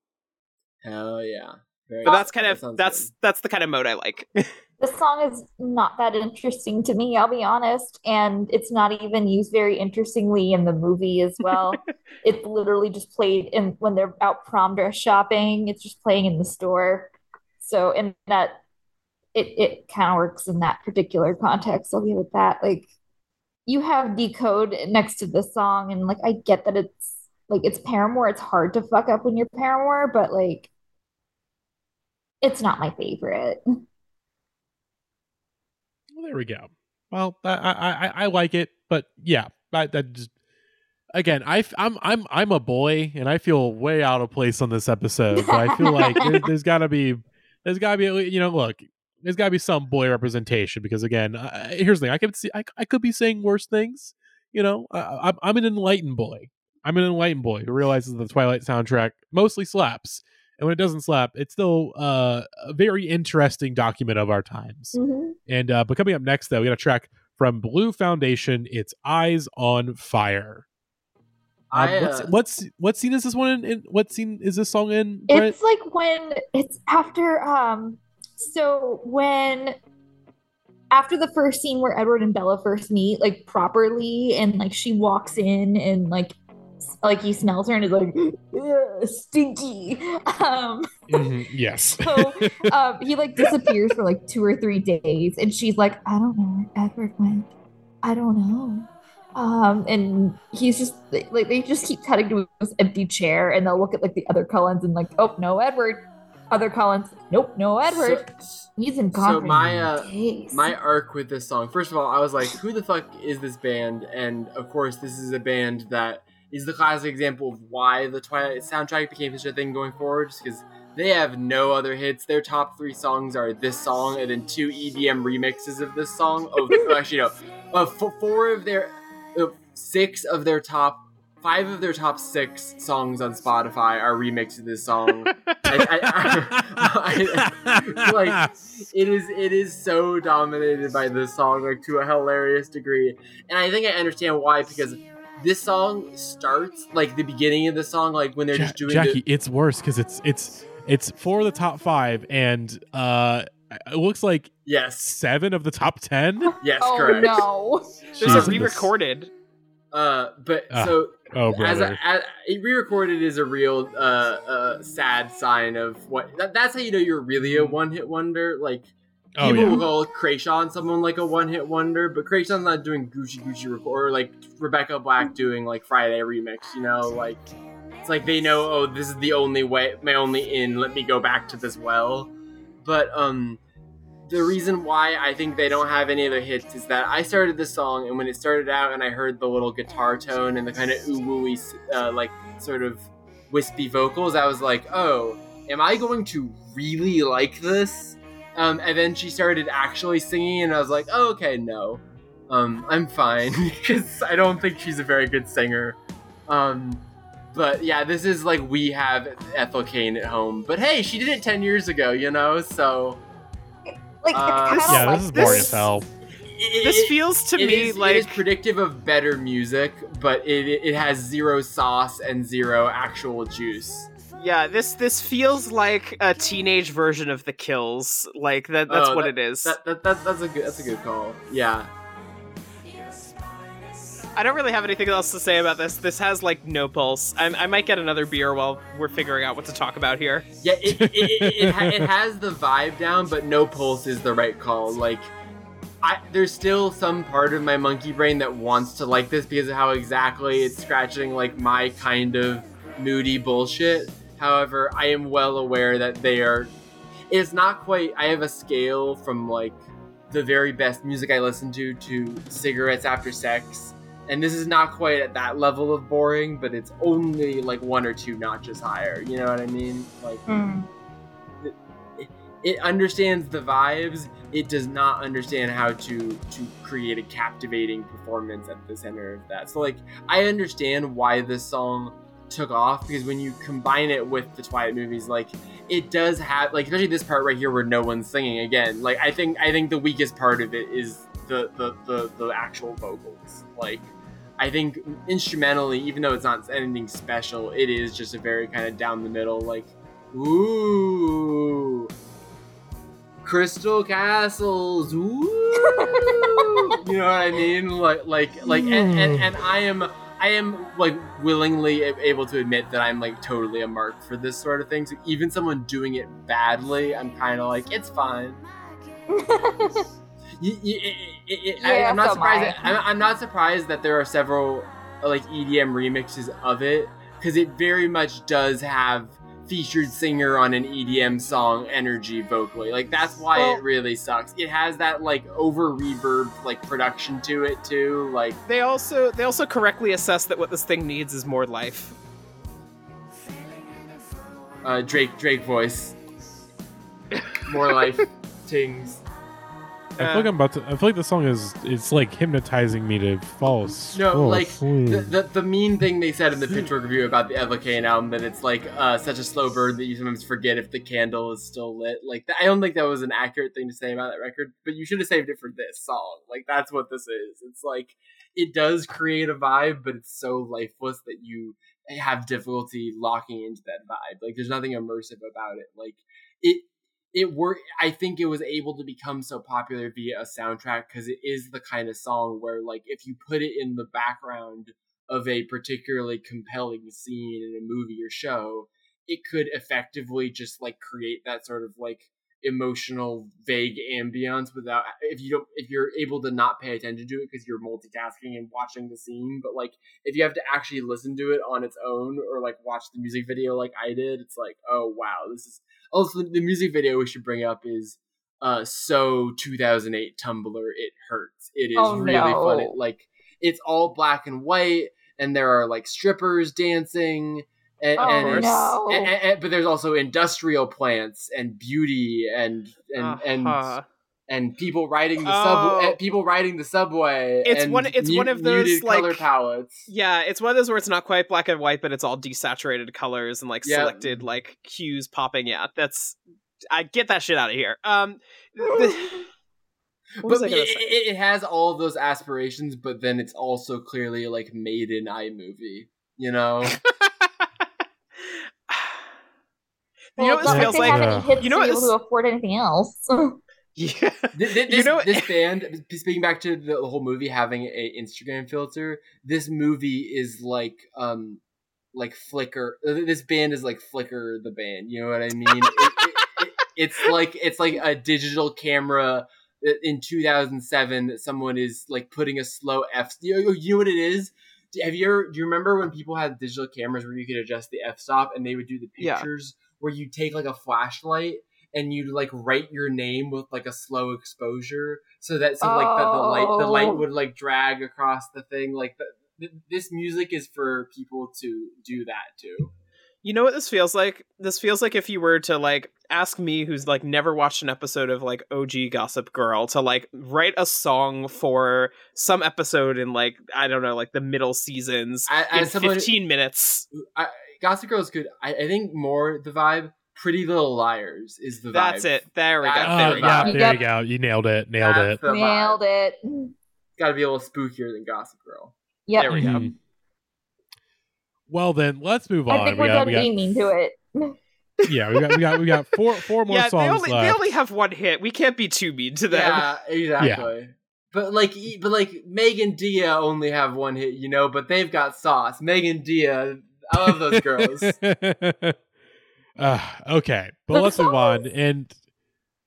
Hell yeah. Very But that's kind of sounds that's good. that's the kind of mode I like. The song is not that interesting to me, I'll be honest, and it's not even used very interestingly in the movie as well. it's literally just played in when they're out prom dress shopping. It's just playing in the store. So, in that, it it kind of works in that particular context. I'll give it that. Like, you have decode next to the song, and like I get that it's like it's Paramore. It's hard to fuck up when you're Paramore, but like, it's not my favorite. Well, there we go. Well, I I, I, like it, but yeah, I, that just again, I I'm I'm I'm a boy, and I feel way out of place on this episode. But I feel like there, there's got to be there's got to be you know look there's got to be some boy representation because again, uh, here's the thing: I could see I, I could be saying worse things. You know, I, I'm I'm an enlightened boy. I'm an enlightened boy who realizes the Twilight soundtrack mostly slaps, and when it doesn't slap, it's still uh, a very interesting document of our times. Mm-hmm. And uh, but coming up next, though, we got a track from Blue Foundation. It's "Eyes on Fire." Um, I, what's, uh, what's what scene is this one in? in what scene is this song in? Britt? It's like when it's after um so when after the first scene where Edward and Bella first meet, like properly, and like she walks in and like s- like he smells her and is like stinky. Um Mhm, yes. so um he like disappears for like two or three days and she's like, I don't know where Edward went. I don't know. Um, and he's just like they just keep cutting to his empty chair and they'll look at like the other Cullens and like, oh no, Edward. Other Cullens, nope, no Edward. So, He's in so gone for my, uh, my arc with this song. First of all, I was like, "Who the fuck is this band?" And of course, this is a band that is the classic example of why the Twilight soundtrack became such a thing going forward. Just because they have no other hits. Their top three songs are this song and then two EDM remixes of this song. Oh, actually, no, uh, four of their, uh, six of their top. Five of their top six songs on Spotify are remixes of this song. I- I- like it is it is so dominated by this song like to a hilarious degree and i think i understand why because this song starts like the beginning of the song like when they're Ja- just doing Jackie, the, it's worse because it's it's it's four of the top five, and uh, it looks like yes seven of the top ten. yes oh correct no. There's Jesus. a re-recorded. uh but Ah, so Oh, as, a, as it re-recorded is a real uh uh sad sign of what that, that's how you know you're really a one-hit wonder like oh People yeah. will call Kreayshawn someone like a one hit wonder, but Kreayshawn's not doing Gucci Gucci record or like Rebecca Black doing like Friday remix, you know, like it's like they know, oh, this is the only way my only in, let me go back to this well. But um the reason why I think they don't have any other hits is that I started this song and when it started out and I heard the little guitar tone and the kind of ooh uh, like sort of wispy vocals, I was like, oh, am I going to really like this? Um, and then she started actually singing, and I was like, oh, okay, no. Um, I'm fine, because I don't think she's a very good singer. Um, but yeah, this is like we have Ethel Cain at home. But hey, she did it 10 years ago, you know, so. Like Uh, it's kind of Yeah, like this is boring this- as hell. It- This feels to it me is- like it is predictive of better music, but it, it has zero sauce and zero actual juice. Yeah, this this feels like a teenage version of the Kills. Like that that's Oh, what it is. That, that, that, that's a good that's a good call. Yeah. I don't really have anything else to say about this. This has like no pulse. I, I might get another beer while we're figuring out what to talk about here. Yeah, it, it, it, it, ha- it has the vibe down, but no pulse is the right call. Like, I there's still some part of my monkey brain that wants to like this because of how exactly it's scratching like my kind of moody bullshit. However, I am well aware that they are. It's not quite. I have a scale from like the very best music I listen to to cigarettes after sex. And this is not quite at that level of boring, but it's only like one or two notches higher. You know what I mean? Like, Mm. it understands the vibes it does not understand how to to create a captivating performance at the center of that so like i understand why this song took off because when you combine it with the twilight movies like it does have like especially this part right here where no one's singing again like i think i think the weakest part of it is the the the, the actual vocals like I think instrumentally, even though it's not anything special, it is just a very kind of down the middle, like, ooh, crystal castles. Ooh. you know what I mean? Like, like, like, and, and, and I am, I am like willingly able to admit that I'm like totally a mark for this sort of thing. So even someone doing it badly, I'm kind of like, it's fine. It- it- I, am not so surprised. That, I'm, I'm not surprised that there are several like EDM remixes of it because it very much does have featured singer on an EDM song energy vocally. Like that's why Well- it really sucks. It has that like over reverb like production to it too. Like They also they also correctly assess that what this thing needs is more life. uh, Drake Drake voice, more life tings. I feel like I'm about to. I feel like the song is. It's like hypnotizing me to fall. No, like the, the the mean thing they said in the Pitchfork review about the Ethel Cain album that it's like uh, such a slow burn that you sometimes forget if the candle is still lit. Like I don't think that was an accurate thing to say about that record, but you should have saved it for this song. Like that's what this is. It's like it does create a vibe, but it's so lifeless that you have difficulty locking into that vibe. Like there's nothing immersive about it. Like it it work i think it was able to become so popular via a soundtrack because it is the kind of song where like if you put it in the background of a particularly compelling scene in a movie or show it could effectively just like create that sort of like emotional vague ambience without if you don't if you're able to not pay attention to it because you're multitasking and watching the scene but like if you have to actually listen to it on its own or like watch the music video like i did it's like oh wow this is also the music video we should bring up is uh so 2008 tumblr it hurts it is Oh, really no. fun it, like it's all black and white and there are like strippers dancing and, Oh, and, no. and- and- but there's also industrial plants and beauty and and and Uh-huh. and people riding the Oh. subway people riding the subway It's and one- it's mu- one of those, muted color like- palettes Yeah, it's one of those where it's not quite black and white, but it's all desaturated colors and like Yeah. selected like hues popping. Yeah, that's I get that shit out of here. Um, the- but it, it, it has all of those aspirations, but then it's also clearly like made in iMovie. You know, you know what this it's not feels like? have any hits You know to what be able this- to afford anything else. yeah, Th- th- You this, know- this band. Speaking back to the whole movie having a Instagram filter, this movie is like um like Flickr. uh, This band is like Flickr, the band. You know what I mean? it, it, it, it's like it's like a digital camera in 2007 that someone is like putting a slow f. You know, you know what it is? Have you ever? Do you remember when people had digital cameras where you could adjust the f stop and they would do the Yeah. pictures where you take like a flashlight and you like write your name with like a slow exposure so that so like the, the light the light Oh. would like drag across the thing like the, th- this music is for people to do that too You know what this feels like? This feels like if you were to like ask me who's like never watched an episode of like OG Gossip Girl to like write a song for some episode in like I don't know like the middle seasons I, in someone 15 minutes. I, Gossip Girl is good I, I think more the vibe Pretty Little Liars is the vibe That's it. There we go. That's Oh, There we go. yeah, go. there you go. You nailed it. Nailed That's it. Nailed it. gotta be a little spookier than Gossip Girl Yep. There we go. Mhm. Well then, let's move on. I think we we're got, done we got, being mean to it. yeah, we got, we got, we got four, four more Yeah, they songs only left. they only have one hit. We can't be too mean to them. yeah exactly But like, but like, Meg and Dia only have one hit, you know. But they've got sauce. Meg and Dia, I love those girls. uh, okay, but let's move on. And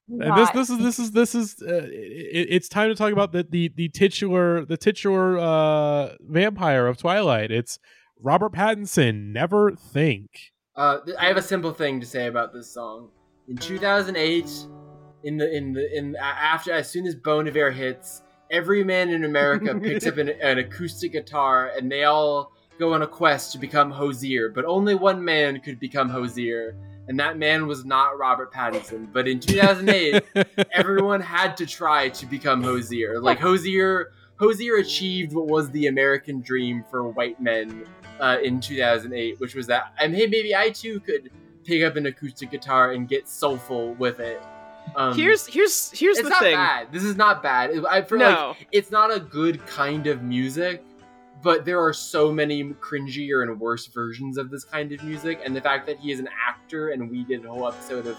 and this Not- this is this is this is uh, it, it's time to talk about the the the titular the titular uh vampire of Twilight. It's Robert Pattinson. Never think. Uh, I have a simple thing to say about this song. In 2008, in the in the in after as soon as Bon Iver hits, every man in America picks up an, an acoustic guitar and they all go on a quest to become Hozier. But only one man could become Hozier, and that man was not Robert Pattinson. But in 2008, everyone had to try to become Hozier. Like Hozier, Hozier achieved what was the American dream for white men uh, in 2008, which was that, and hey, maybe I too could pick up an acoustic guitar and get soulful with it. Um, Here's here's here's it's the not thing. bad. This is not bad. I for no, like it's not a good kind of music, but there are so many cringier and worse versions of this kind of music, and the fact that he is an actor and we did a whole episode of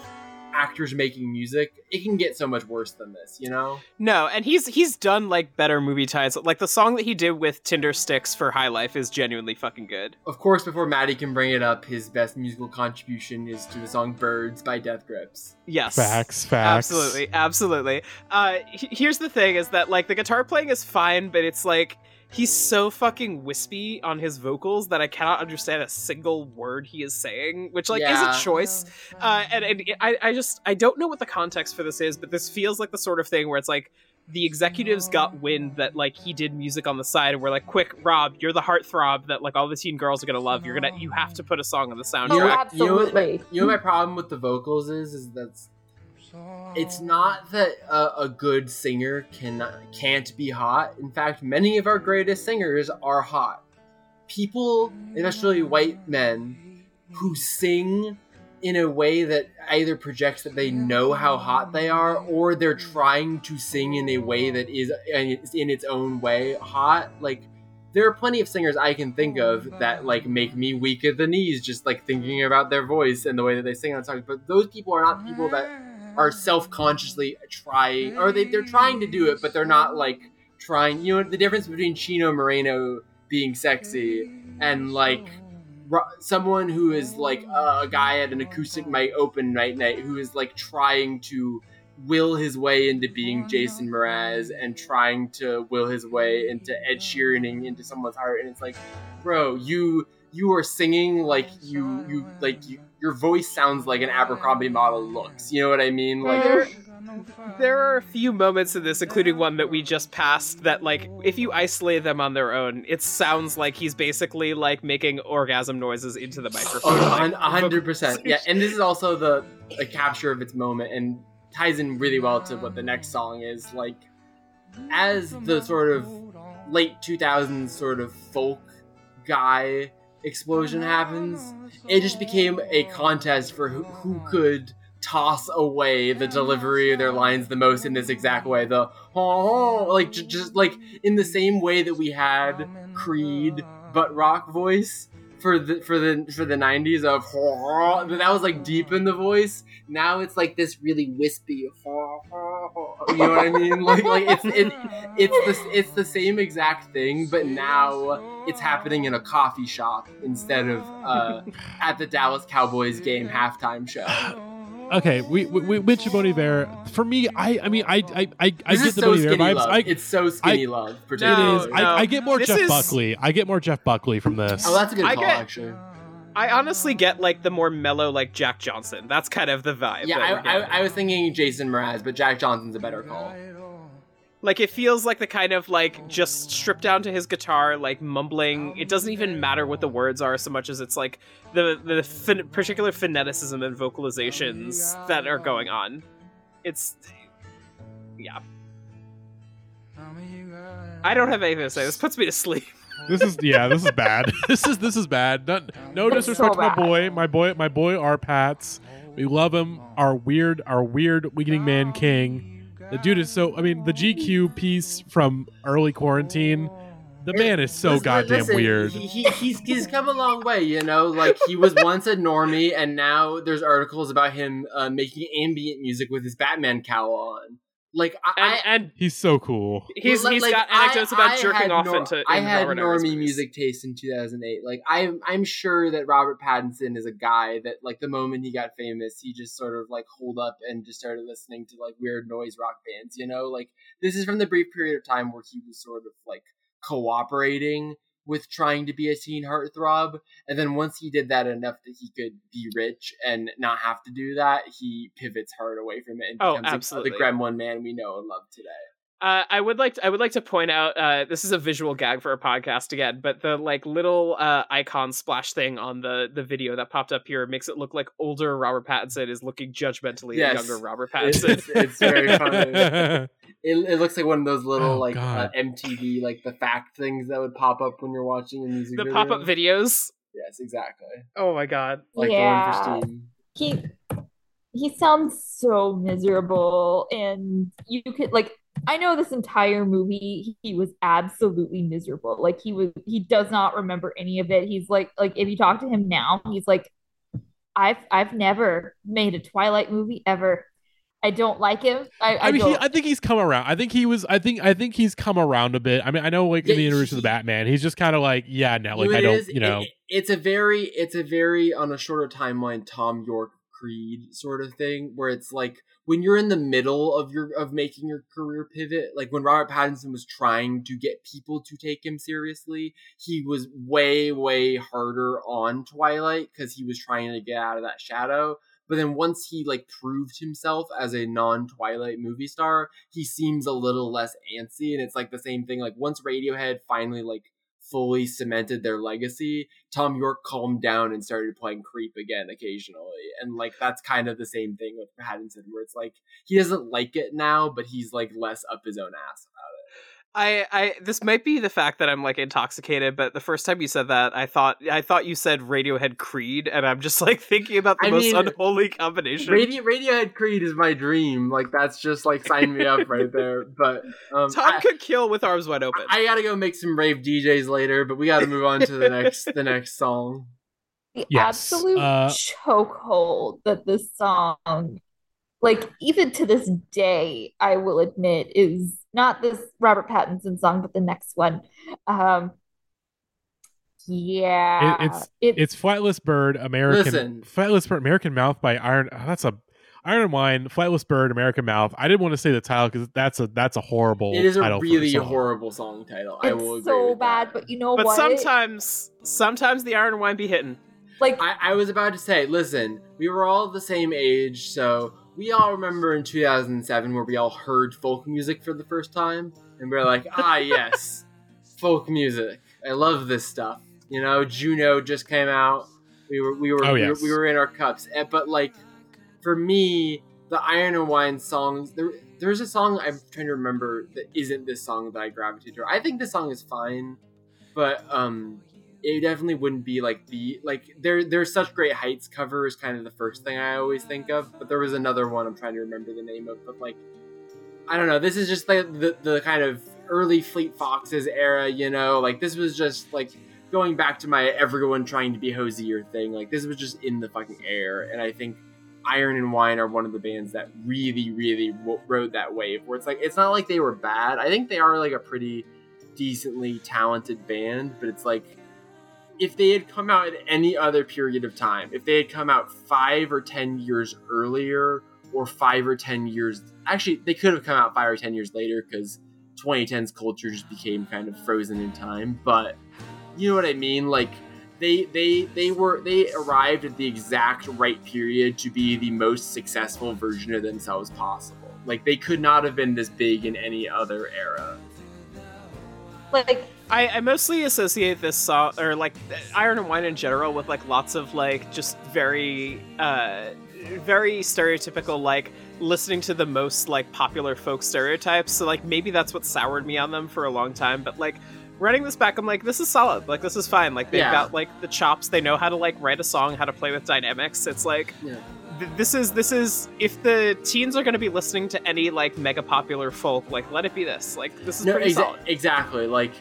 actors making music, it can get so much worse than this, you know? No, and he's he's done like better movie titles. Like the song that he did with Tindersticks for High Life is genuinely fucking good. Of course, before Maddie can bring it up, his best musical contribution is to the song "Birds" by Death Grips. Yes, Facts, facts. absolutely, absolutely. Uh, he- here's the thing: is that like the guitar playing is fine, but it's like he's so fucking wispy on his vocals that I cannot understand a single word he is saying, which like Yeah. is a choice. Uh, and, and I, I just I don't know what the context for this is, but this feels like the sort of thing where it's like the executives got wind that like he did music on the side and we're like, quick, Rob, you're the heartthrob that like all the teen girls are gonna love. You're gonna you have to put a song on the soundtrack. Oh, You know what- absolutely. You know, my problem with the vocals is, is that's it's not that a, a good singer can can't be hot. In fact, many of our greatest singers are hot. People, especially white men, who sing in a way that either projects that they know how hot they are, or they're trying to sing in a way that is in its own way hot. Like there are plenty of singers I can think of that like make me weak at the knees just like thinking about their voice and the way that they sing on songs. But those people are not people that are self-consciously trying or they, they're trying to do it but they're not like trying you know the difference between chino moreno being sexy and like someone who is like a, guy at an acoustic mic open night night who is like trying to will his way into being jason mraz and trying to will his way into ed sheeraning into someone's heart and it's like bro you you are singing like you you like you, your voice sounds like an abercrombie model looks you know what i mean like There, there are a few moments in this, including one that we just passed, that like if you isolate them on their own, it sounds like he's basically like making orgasm noises into the microphone. Oh, a hundred percent. Yeah, and this is also the a capture of its moment and ties in really well to what the next song is. Like, as the sort of late two thousands sort of folk guy explosion happens, it just became a contest for who, who could toss away the delivery of their lines the most in this exact way. The oh, like j- just like in the same way that we had Creed butt rock voice for the for the for the 90s of that was like deep in the voice. Now it's like this really wispy you know what i mean? Like like it's it, it's the it's the same exact thing but now it's happening in a coffee shop instead of uh, at the dallas cowboys game halftime show Okay, we we, we mentioned Bon Iver. For me, I I mean I I I, I get the so Bon Iver vibes. love I, it's so skinny love it particularly. is. No, I, no. I get more This Jeff is- Buckley. I get more Jeff Buckley from this. oh that's a good I call get- actually I honestly get like the more mellow, like Jack Johnson. That's kind of the vibe. yeah I. I, I was thinking jason mraz but jack johnson's a better call Like it feels like the kind of like just stripped down to his guitar, like mumbling. It doesn't even matter what the words are so much as it's like the the ph- particular phoneticism and vocalizations that are going on. It's yeah. I don't have anything to say. This puts me to sleep. this is yeah. This is bad. this is this is bad. Not, no It's disrespect so to my boy. My boy. My boy. Our Pats. We love him. Our weird. Our weird Weakening Man King. The dude is so. I mean, the GQ piece from early quarantine. The man is so Listen- goddamn listen, weird. He, he, he's he's come a long way, you know. Like he was once a normie, and now there's articles about him uh, making ambient music with his Batman cowl on. Like I, And, I and He's so cool. he's like- he's like, got anecdotes I- about I jerking off nor- into. I had Robert normie movies. music taste in 2008. Like I'm I'm sure that Robert Pattinson is a guy that like the moment he got famous, he just sort of like hold up and just started listening to like weird noise rock bands. You know, like this is from the brief period of time where he was sort of like cooperating with trying to be a teen heartthrob. And then once he did that enough that he could be rich and not have to do that, he pivots hard away from it and Oh, becomes the- absolutely. the gremlin man we know and love today. Uh, I would like to, I would like to point out uh, this is a visual gag for a podcast again, but the like little uh, icon splash thing on the the video that popped up here makes it look like older Robert Pattinson is looking judgmentally Yes. at younger Robert Pattinson. it's, it's very funny. It, it looks like one of those little Oh, like uh, MTV like the fact things that would pop up when you're watching a music the video. pop up videos. Yes, exactly. Oh my god. Like Yeah. the one for Steam. he he sounds so miserable and you could like i know this entire movie he was absolutely miserable like he was he does not remember any of it he's like like if you talk to him now he's like I've I've never made a Twilight movie ever. I don't like him. I, I, I mean, he. I think he's come around. I think he was. I think. I think he's come around a bit. I mean, I know, like in Yeah, the universe of the Batman, he's just kind of like, yeah, no, like I don't, is? you know. It- it's a very, it's a very on a shorter timeline, Thom Yorke Creed sort of thing, where it's like when you're in the middle of your of making your career pivot, like when Robert Pattinson was trying to get people to take him seriously, he was way, way harder on Twilight because he was trying to get out of that shadow. But then once he like proved himself as a non-Twilight movie star, he seems a little less antsy, and it's like the same thing. Like once Radiohead finally like fully cemented their legacy, Thom Yorke calmed down and started playing Creep again occasionally. And like that's kind of the same thing with Pattinson, where it's like he doesn't like it now, but he's like less up his own ass about I, I this might be the fact that I'm like intoxicated, but the first time you said that, I thought I thought you said Radiohead Creed, and I'm just like thinking about the I most mean, unholy combination. Radio- Radiohead Creed is my dream. Like that's just like sign me up right there. But um, Tom I, could kill with arms wide open. I gotta go make some rave DJs later, but we gotta move on to the next the next song. the Yes, absolute uh, chokehold that this song, like even to this day, I will admit, is not this Robert Pattinson song, but the next one. Um, yeah, it's- it's It's Flightless Bird, American Listen. Flightless Bird, American Mouth by Iron. oh, that's a Iron and Wine, Flightless Bird, American Mouth. I didn't want to say the title because that's a that's a horrible. It is a title for really song. horrible song title. I will it's agree so with bad, that. but you know but what? sometimes, sometimes the iron and wine be hitting. like I, I was about to say, listen, we were all the same age, so we all remember in 2007 where we all heard folk music for the first time, and we are like, ah, yes, folk music. I love this stuff. You know, Juno just came out. We were we were Oh, we, were we were in our cups. Eh, But like, for me, the Iron and Wine songs. There, there's a song I'm trying to remember that isn't this song that I gravitated to. I think this song is fine, but um, it definitely wouldn't be like the like there there's such great heights cover is kind of the first thing I always think of. But there was another one I'm trying to remember the name of, but like I don't know. This is just like the the kind of early Fleet Foxes era, you know. Like this was just like going back to my everyone trying to be Hozier thing. Like this was just in the fucking air, and I think Iron and Wine are one of the bands that really, really w- rode that wave. Where it's like it's not like they were bad. I think they are like a pretty decently talented band, but it's like if they had come out at any other period of time, if they had come out five or ten years earlier, or five or ten years, actually, they could have come out five or ten years later because 2010's culture just became kind of frozen in time. But you know what I mean? Like they they they were they arrived at the exact right period to be the most successful version of themselves possible. Like they could not have been this big in any other era. like I, I mostly associate this song or like Iron and Wine in general with like lots of like just very uh very stereotypical like listening to the most like popular folk stereotypes. So like maybe that's what soured me on them for a long time. But like running this back, I'm like, this is solid. Like this is fine. Like they've Yeah. got like the chops. They know how to like write a song, how to play with dynamics. It's like Yeah. th- this is this is if the teens are going to be listening to any like mega popular folk, like let it be this. Like this is No, pretty exa- solid. exactly. Like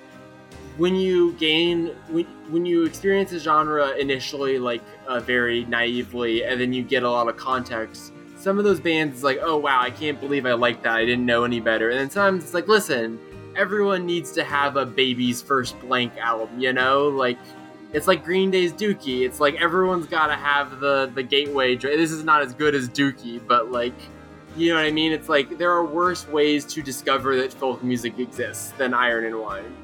when you gain when when you experience a genre initially like uh, very naively, and then you get a lot of context. Some of those bands is like, oh wow, I can't believe I like that. I didn't know any better. And then sometimes it's like, listen, everyone needs to have a baby's first blank album. You know, like it's like Green Day's Dookie. It's like everyone's got to have the the gateway. This is not as good as Dookie, but like you know what I mean? It's like there are worse ways to discover that folk music exists than Iron and Wine.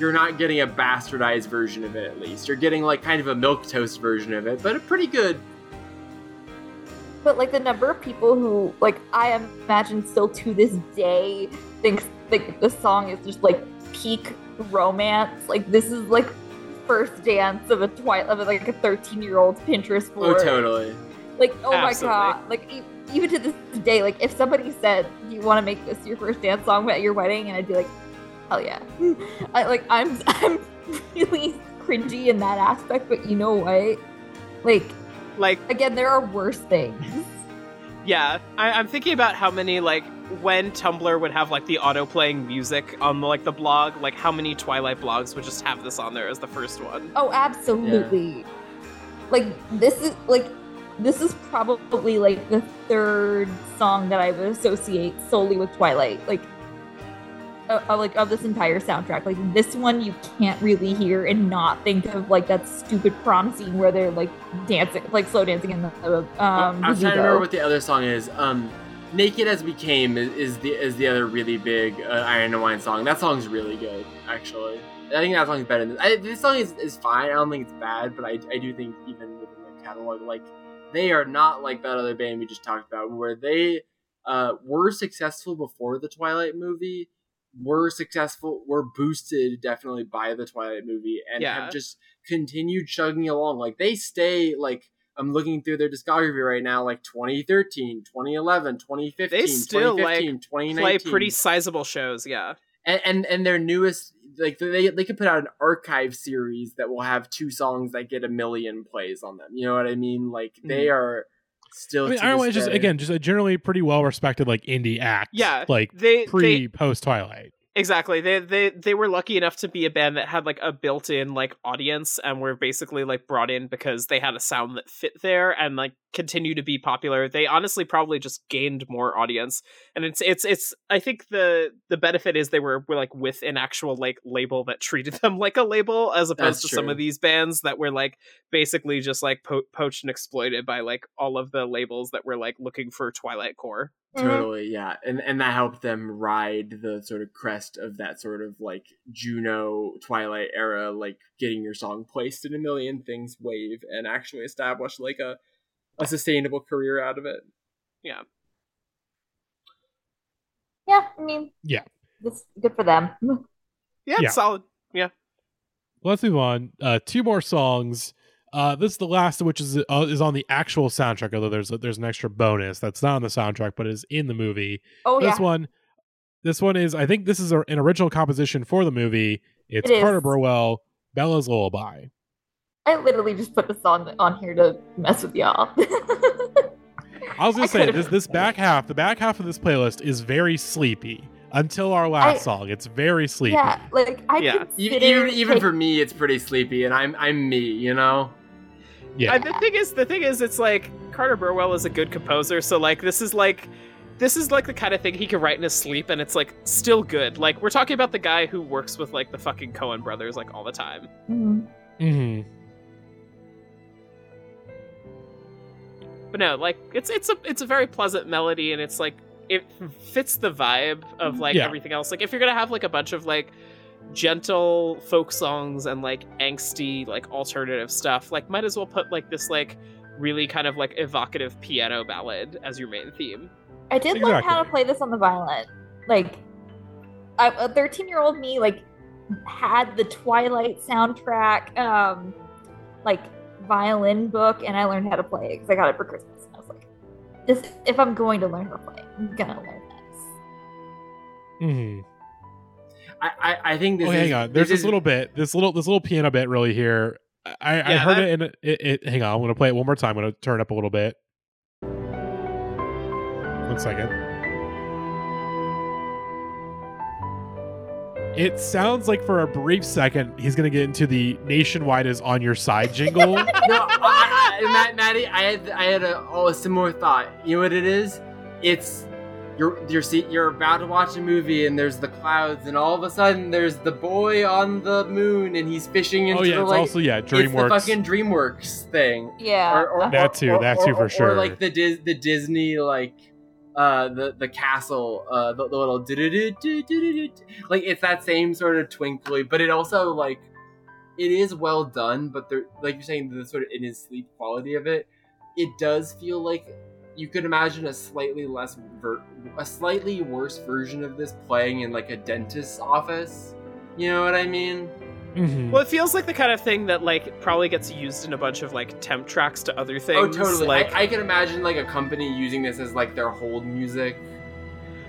You're not getting a bastardized version of it, at least. You're getting like kind of a milk toast version of it, but a pretty good. But like the number of people who like I imagine still to this day thinks like the song is just like peak romance. Like this is like first dance of a twilight of like a 13 year old Pinterest oh, board. Oh, totally. Like oh Absolutely. my god. Like e- even to this day, like if somebody said "Do you want to make this your first dance song at your wedding, and I'd be like, hell yeah. I like I'm I'm really cringy in that aspect, but you know what? Like Like again, there are worse things. Yeah, I, I'm thinking about how many like when Tumblr would have like the auto playing music on the, like the blog, like how many Twilight blogs would just have this on there as the first one. Oh, absolutely. like this is like this is probably like the third song that I would associate solely with Twilight. Like uh, like of this entire soundtrack. Like this one you can't really hear and not think of like that stupid prom scene where they're like dancing, like slow dancing in the um. I'm trying to remember what the other song is. Um, "Naked as We Came" is, is the is the other really big uh, Iron and Wine song. That song's really good, actually. I think that song's better than I, this song is, is fine. I don't think it's bad, but I, I do think even within their catalog, like they are not like that other band we just talked about, where they uh, were successful before the Twilight movie, were successful, were boosted definitely by the Twilight movie, and Yeah. have just continued chugging along. Like they stay like I'm looking through their discography right now, like 2013, 2011, 2015, They still, like, 2019 Play pretty sizable shows, yeah. and, and and their newest like they they could put out an archive series that will have two songs that get a million plays on them. You know what I mean? Like they mm. are still. I mean, Iron this is just again just a generally pretty well respected like indie act. Yeah, like They pre they post Twilight. Exactly. They they they were lucky enough to be a band that had like a built-in like audience and were basically like brought in because they had a sound that fit there and like continue to be popular. They honestly probably just gained more audience. And it's it's it's I think the the benefit is they were, were like with an actual like label that treated them like a label as opposed That's to some of these bands that were like basically just like po- poached and exploited by like all of the labels that were like looking for Twilight core. Mhm. Totally, yeah, and and that helped them ride the sort of crest of that sort of like Juno Twilight era, like getting your song placed in a million things wave, and actually establish like a a sustainable career out of it. Yeah. Yeah, I mean, Yeah. this good for them. Yeah, Yeah. it's solid. Yeah. Let's move on. Uh, two more songs. Uh, this is the last of which is uh, is on the actual soundtrack. Although there's there's an extra bonus that's not on the soundtrack, but is in the movie. Oh this yeah, one, this one is I think this is a, an original composition for the movie. It's It is. Carter Burwell, Bella's Lullaby. I literally just put this on on here to mess with y'all. I was gonna I say could've- this this back half, the back half of this playlist is very sleepy until our last I- song. It's very sleepy. yeah, like I Yeah. could sit Even in, even take- for me, it's pretty sleepy, and I'm I'm me, you know. Yeah. Uh, the thing is, the thing is, it's like Carter Burwell is a good composer, so like this is like this is like the kind of thing he could write in his sleep, and it's like still good. Like we're talking about the guy who works with like the fucking Coen brothers like all the time. Hmm But no, like it's it's a it's a very pleasant melody, and it's like it fits the vibe of like Yeah. everything else. Like if you're gonna have like a bunch of like gentle folk songs and like angsty like alternative stuff, like might as well put like this like really kind of like evocative piano ballad as your main theme. I did learn how to play this on the violin. Like, I, a 13 year old me like had the Twilight soundtrack, um, like violin book, and I learned how to play it because I got it for Christmas. And I was like, this, if I'm going to learn how to play, I'm gonna learn this. hmm I I, I think this Oh, is, hang on. There's this is- little bit, this little this little piano bit really here. I, I Yeah, heard that- it in it, it. Hang on, I'm gonna play it one more time. I'm gonna turn it up a little bit. One second. It sounds like for a brief second he's gonna get into the nationwide is on your side jingle. no, I, I, Matt, Maddie, I had I had a, oh, a similar thought. You know what it is? It's you're you're see, you're about to watch a movie and there's the clouds and all of a sudden there's the boy on the moon and he's fishing into oh yeah, the it's like also yeah, DreamWorks it's the DreamWorks. fucking DreamWorks thing. Yeah. Or, or, That too, or- that or- too for or- sure. Or like the Dis, the Disney like uh the the castle uh the, the little like it's that same sort of twinkly but it also like it is well done but there like you're saying the sort of in his sleep quality of it it does feel like you could imagine a slightly less ver- a slightly worse version of this playing in like a dentist's office you know what i mean Mhm. Well, it feels like the kind of thing that like probably gets used in a bunch of like temp tracks to other things. oh totally Like, I, I can imagine like a company using this as like their hold music.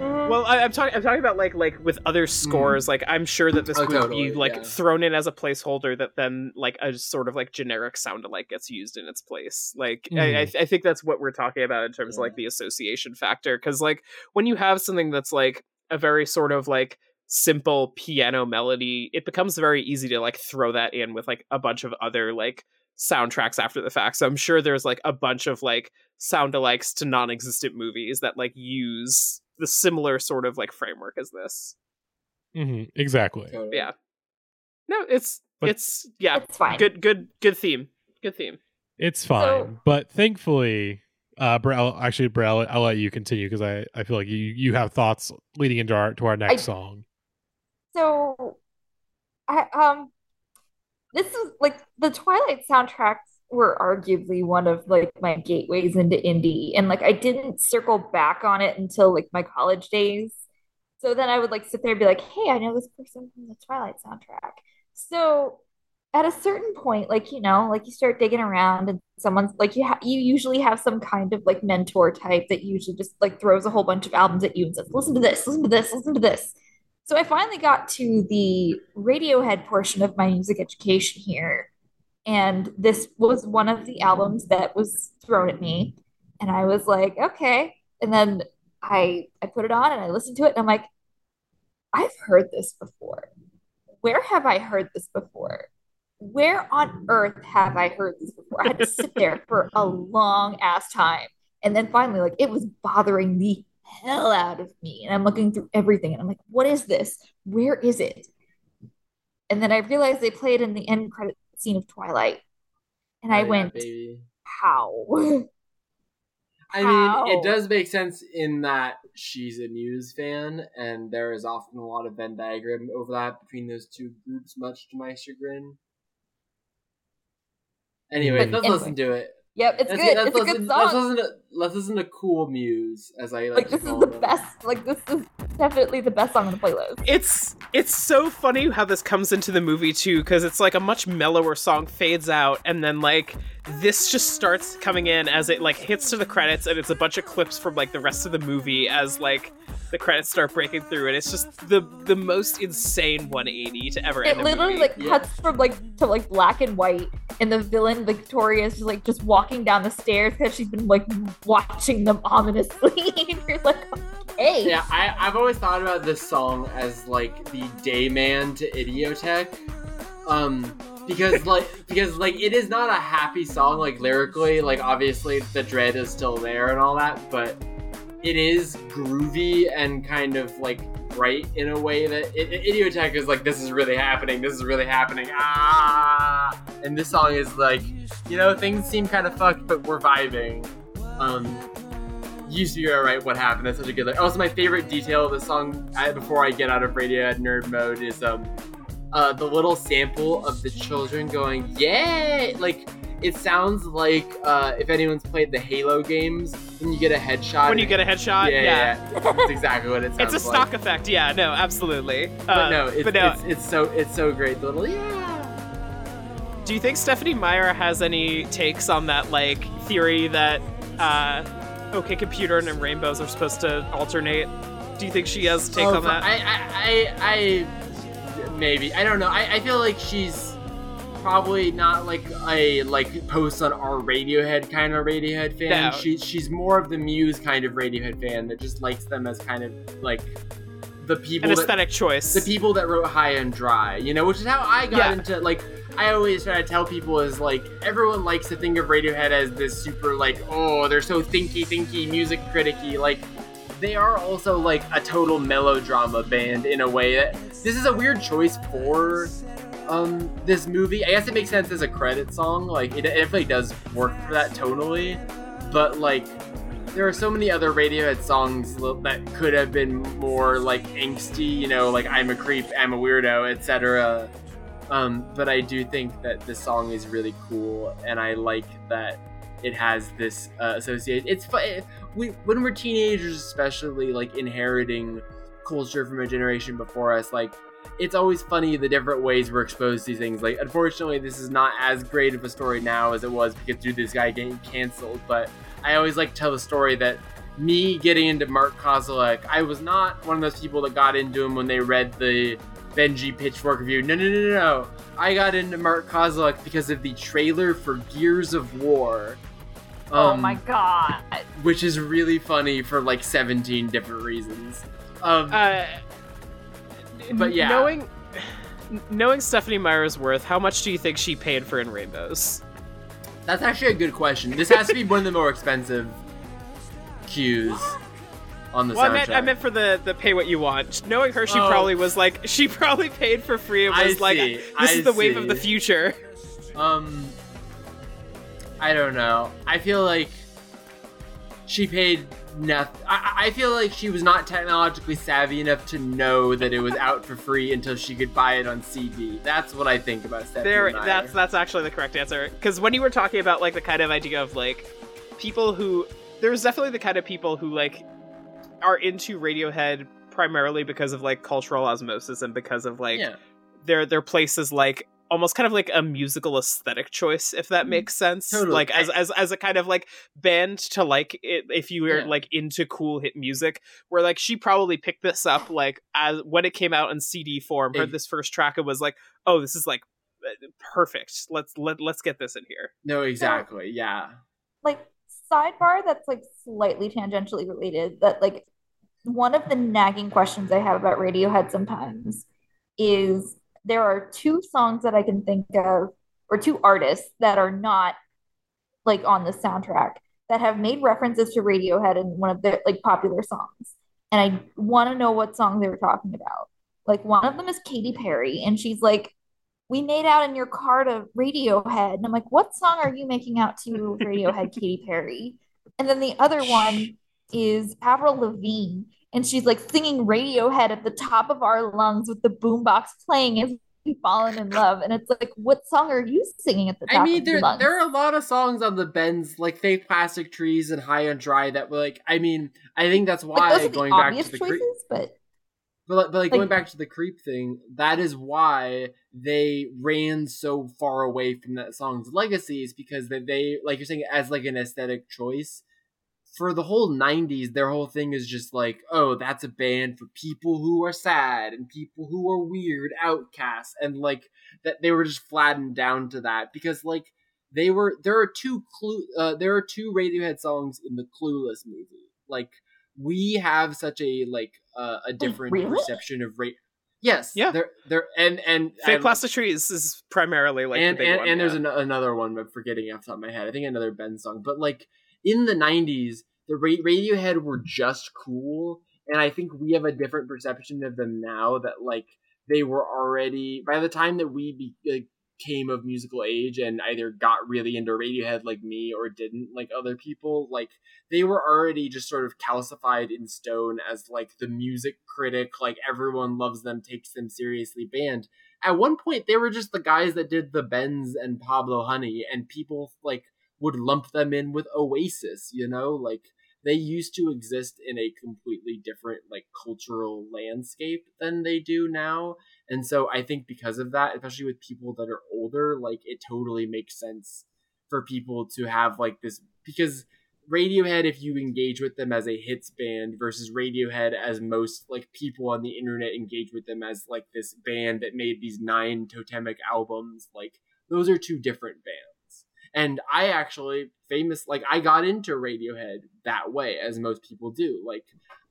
Mm-hmm. well, I, I'm talking. I'm talking about like like with other hmm. scores. Like I'm sure that this Oh, would totally, be like yeah. thrown in as a placeholder that then like a sort of like generic sound alike gets used in its place. Like I, I, hmm. I think that's what we're talking about in terms of like the association factor. Because like when you have something that's like a very sort of like simple piano melody, it becomes very easy to like throw that in with like a bunch of other like soundtracks after the fact. So I'm sure there's like a bunch of like sound alikes to non-existent movies that like use the similar sort of like framework as this. Mm-hmm, exactly. Totally. Yeah. No, it's But- it's yeah, It's fine. good good good theme. Good theme. It's fine, So- but thankfully, uh, Brell. Actually, Brell, I'll let you continue because I, I feel like you you have thoughts leading into our to our next I- song. So, I um, this is like the Twilight soundtracks were arguably one of like my gateways into indie, and like I didn't circle back on it until like my college days. So then I would like sit there and be like, "Hey, I know this person from the Twilight soundtrack." So at a certain point, like you know, like you start digging around, and someone's like you ha- you usually have some kind of like mentor type that usually just like throws a whole bunch of albums at you and says, "Listen to this, listen to this, listen to this." So I finally got to the Radiohead portion of my music education here, and this was one of the albums that was thrown at me, and I was like, okay. And then I I put it on and I listened to it, and I'm like, I've heard this before. Where have I heard this before? Where on earth have I heard this before? I had to sit there for a long ass time. And then finally, like, it was bothering the hell out of me. And I'm looking through everything and I'm like, what is this? Where is it? And then I realized they played in the end credit scene of Twilight. And Oh, I yeah, went, baby. how? I mean, How? it does make sense in that she's a Muse fan, and there is often a lot of Venn diagram overlap between those two groups, much to my chagrin. Anyway, But let's anyway. listen to it. Yep, it's Let's, good. let's It's a good Let's song. listen, to, let's listen to Cool Muse, as I like, Like this is the them. best. Like this is definitely the best song on the playlist. It's it's so funny how this comes into the movie too, because it's like a much mellower song fades out, and then like this just starts coming in as it like hits to the credits, and it's a bunch of clips from like the rest of the movie as like the credits start breaking through, and it's just the the most insane 180 to ever It end a literally movie. like Yeah. cuts from like to like black and white, and the villain Victoria is just like just walking down the stairs because she's been like watching them ominously. and you're like, okay, Yeah, I, I've always thought about this song as like the Dayman to Idioteque. Um because like because like it is not a happy song like lyrically, like obviously the dread is still there and all that, but it is groovy and kind of like bright in a way that it, it- Idioteque is like this is really happening, this is really happening. Ah and this song is like, you know, things seem kind of fucked but we're vibing. Um used to be alright what happened that's such a good like also my favorite detail of the song I, before i get out of radio nerd mode is um uh the little sample of the children going yay like it sounds like uh if anyone's played the halo games when you get a headshot when you get a headshot, yeah, yeah. yeah, that's exactly what it sounds like. It's a like. stock effect, yeah. No, absolutely. but Uh, no it's, but no, it's it's so it's so great the little yeah Do you think Stephenie Meyer has any takes on that like theory that uh OK Computer and Rainbows are supposed to alternate? Do you think she has take Oh, on that? I, I, I, I, maybe. I don't know. I, I feel like she's probably not like a like post on our Radiohead kind of Radiohead fan. No. She, she's more of the Muse kind of Radiohead fan that just likes them as kind of like the people An that aesthetic choice. the people that wrote High and Dry, you know, which is how I got Yeah. into like I always try to tell people is like everyone likes to think of Radiohead as this super like oh they're so thinky thinky music criticky like they are also like a total melodrama band in a way that this is a weird choice for um this movie. I guess it makes sense as a credit song like it, it definitely does work for that tonally, but like there are so many other Radiohead songs that could have been more like angsty, you know, like I'm a creep, I'm a weirdo, etc. Um, but I do think that this song is really cool, and I like that it has this uh, association. It's fun. We when we're teenagers, especially like inheriting culture from a generation before us, like it's always funny the different ways we're exposed to these things. Like, unfortunately, this is not as great of a story now as it was because to this guy getting canceled. But I always like to tell the story that me getting into Mark Kozelek, I was not one of those people that got into him when they read the Benji Pitchfork review. No, no, no, no, no. I got into Mark Kozelek because of the trailer for Gears of War. oh Um, my god. Which is really funny for like 17 different reasons. Um, uh, But yeah. knowing knowing Stephenie Meyer's worth, how much do you think she paid for In Rainbows? That's actually a good question. This has to be one of the more expensive cues on the Well, I soundtrack. meant, I meant for the the pay what you want. Knowing her, she Oh. probably was like she probably paid for free. It I was like see, this I is the wave of the future. Um, I don't know. I feel like she paid nothing. I, I feel like she was not technologically savvy enough to know that it was out for free until she could buy it on CD. That's what I think about Stephenie There, that's that's actually the correct answer. Because when you were talking about like the kind of idea of like people who there's definitely the kind of people who like are into Radiohead primarily because of like cultural osmosis and because of like yeah. their their places like almost kind of like a musical aesthetic choice if that makes sense Totally. like as as as a kind of like band to like it, if you were Yeah. like into cool hit music where like she probably picked this up like as when it came out in CD form heard this first track and was like oh this is like uh, perfect let's let, let's get this in here No, exactly. Yeah. like sidebar that's like slightly tangentially related that like one of the nagging questions I have about Radiohead sometimes is there are two songs that I can think of or two artists that are not like on the soundtrack that have made references to Radiohead in one of their like popular songs. And I want to know what song they were talking about. Like one of them is Katy Perry and she's like we made out in your car to Radiohead. And I'm like, what song are you making out to Radiohead, Katy Perry? And then the other one is Avril Lavigne. And she's like singing Radiohead at the top of our lungs with the boombox playing as we fallen in love. And it's like, what song are you singing at the top I mean, there there are a lot of songs on the bends, like "Fake Plastic Trees" and "High and Dry," that were like. I mean, I think that's why the going back to the choices, cre- but But like, but like, Like- going back to the creep thing, that is why they ran so far away from that song's legacies because they, they like you're saying as like an aesthetic choice for the whole 90s their whole thing is just like oh that's a band for people who are sad and people who are weird outcasts and like that they were just flattened down to that because like they were there are two clue uh, there are two radiohead songs in the clueless movie like we have such a like uh, a different really? perception of rate yes Yeah. there there and and fake plastic trees is primarily like and and, one, and there's an, another one I'm forgetting off the top of my head. I think another Ben song, but like in the '90s, the Ra- Radiohead were just cool, and I think we have a different perception of them now. That like they were already by the time that we be, came of musical age and either got really into Radiohead like me or didn't like other people, like they were already just sort of calcified in stone as like the music critic, like everyone loves them, takes them seriously band at one point they were just the guys that did the Bends and Pablo Honey, and people like would lump them in with Oasis. You know, like they used to exist in a completely different like cultural landscape than they do now. And so I think because of that, especially with people that are older, like it totally makes sense for people to have like this because Radiohead, if you engage with them as a hits band versus Radiohead as most like people on the internet engage with them as like this band that made these nine totemic albums, like those are two different bands. And I actually famous like I got into Radiohead that way, as most people do. Like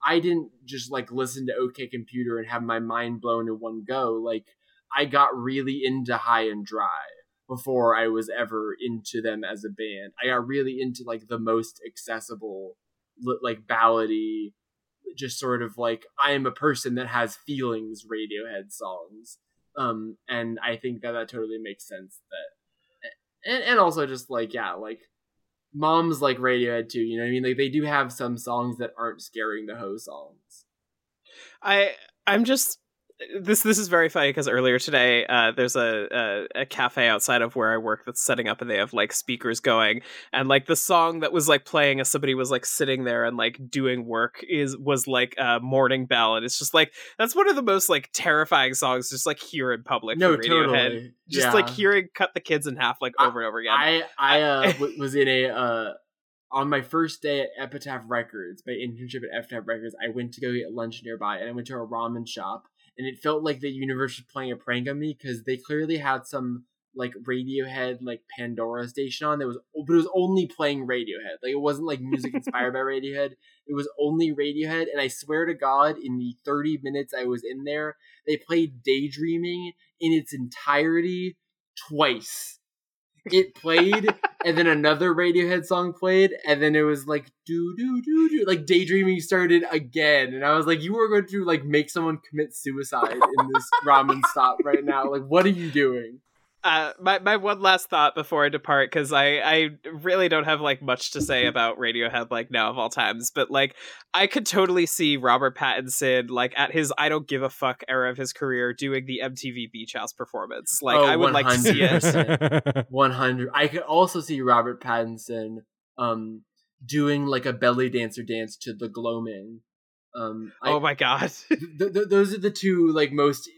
I didn't just like listen to OK Computer and have my mind blown in one go. Like I got really into High and Dry before I was ever into them as a band. I got really into like the most accessible, like ballady, just sort of like I am a person that has feelings Radiohead songs. Um, and I think that that totally makes sense. That, and and also just like yeah, like moms like Radiohead too. You know what I mean? Like they do have some songs that aren't scaring the hoe songs. I I'm just this this is very funny because earlier today uh, there's a, a a cafe outside of where I work that's setting up and they have like speakers going and like the song that was like playing as somebody was like sitting there and like doing work is was like a morning ballad. It's just like that's one of the most like terrifying songs just like here in public. no, from Radiohead. totally. Just Yeah. like hearing "Cut the Kids in Half" like I- over and over again. I I uh, w- was in a uh, on my first day at Epitaph Records, my internship at Epitaph Records. I went to go get lunch nearby, and I went to a ramen shop, and it felt like the universe was playing a prank on me because they clearly had some like Radiohead like Pandora station on that was, but it was only playing Radiohead. Like it wasn't like music inspired by Radiohead. It was only Radiohead, and I swear to God, in the thirty minutes I was in there, they played Daydreaming in its entirety twice it played, and then another Radiohead song played, and then it was like do do do do, like daydreaming started again, and I was like, you are going to like make someone commit suicide in this ramen stop right now. Like, what are you doing? Uh, my my one last thought before I depart, because I I really don't have like much to say about Radiohead like now of all times, but like I could totally see Robert Pattinson like at his I don't give a fuck era of his career doing the MTV Beach House performance. Like Oh, I would like to see it. 100%. One hundred. I could also see Robert Pattinson um doing like a belly dancer dance to the gloaming. Um, I, Oh my god. th- th- those are the two like most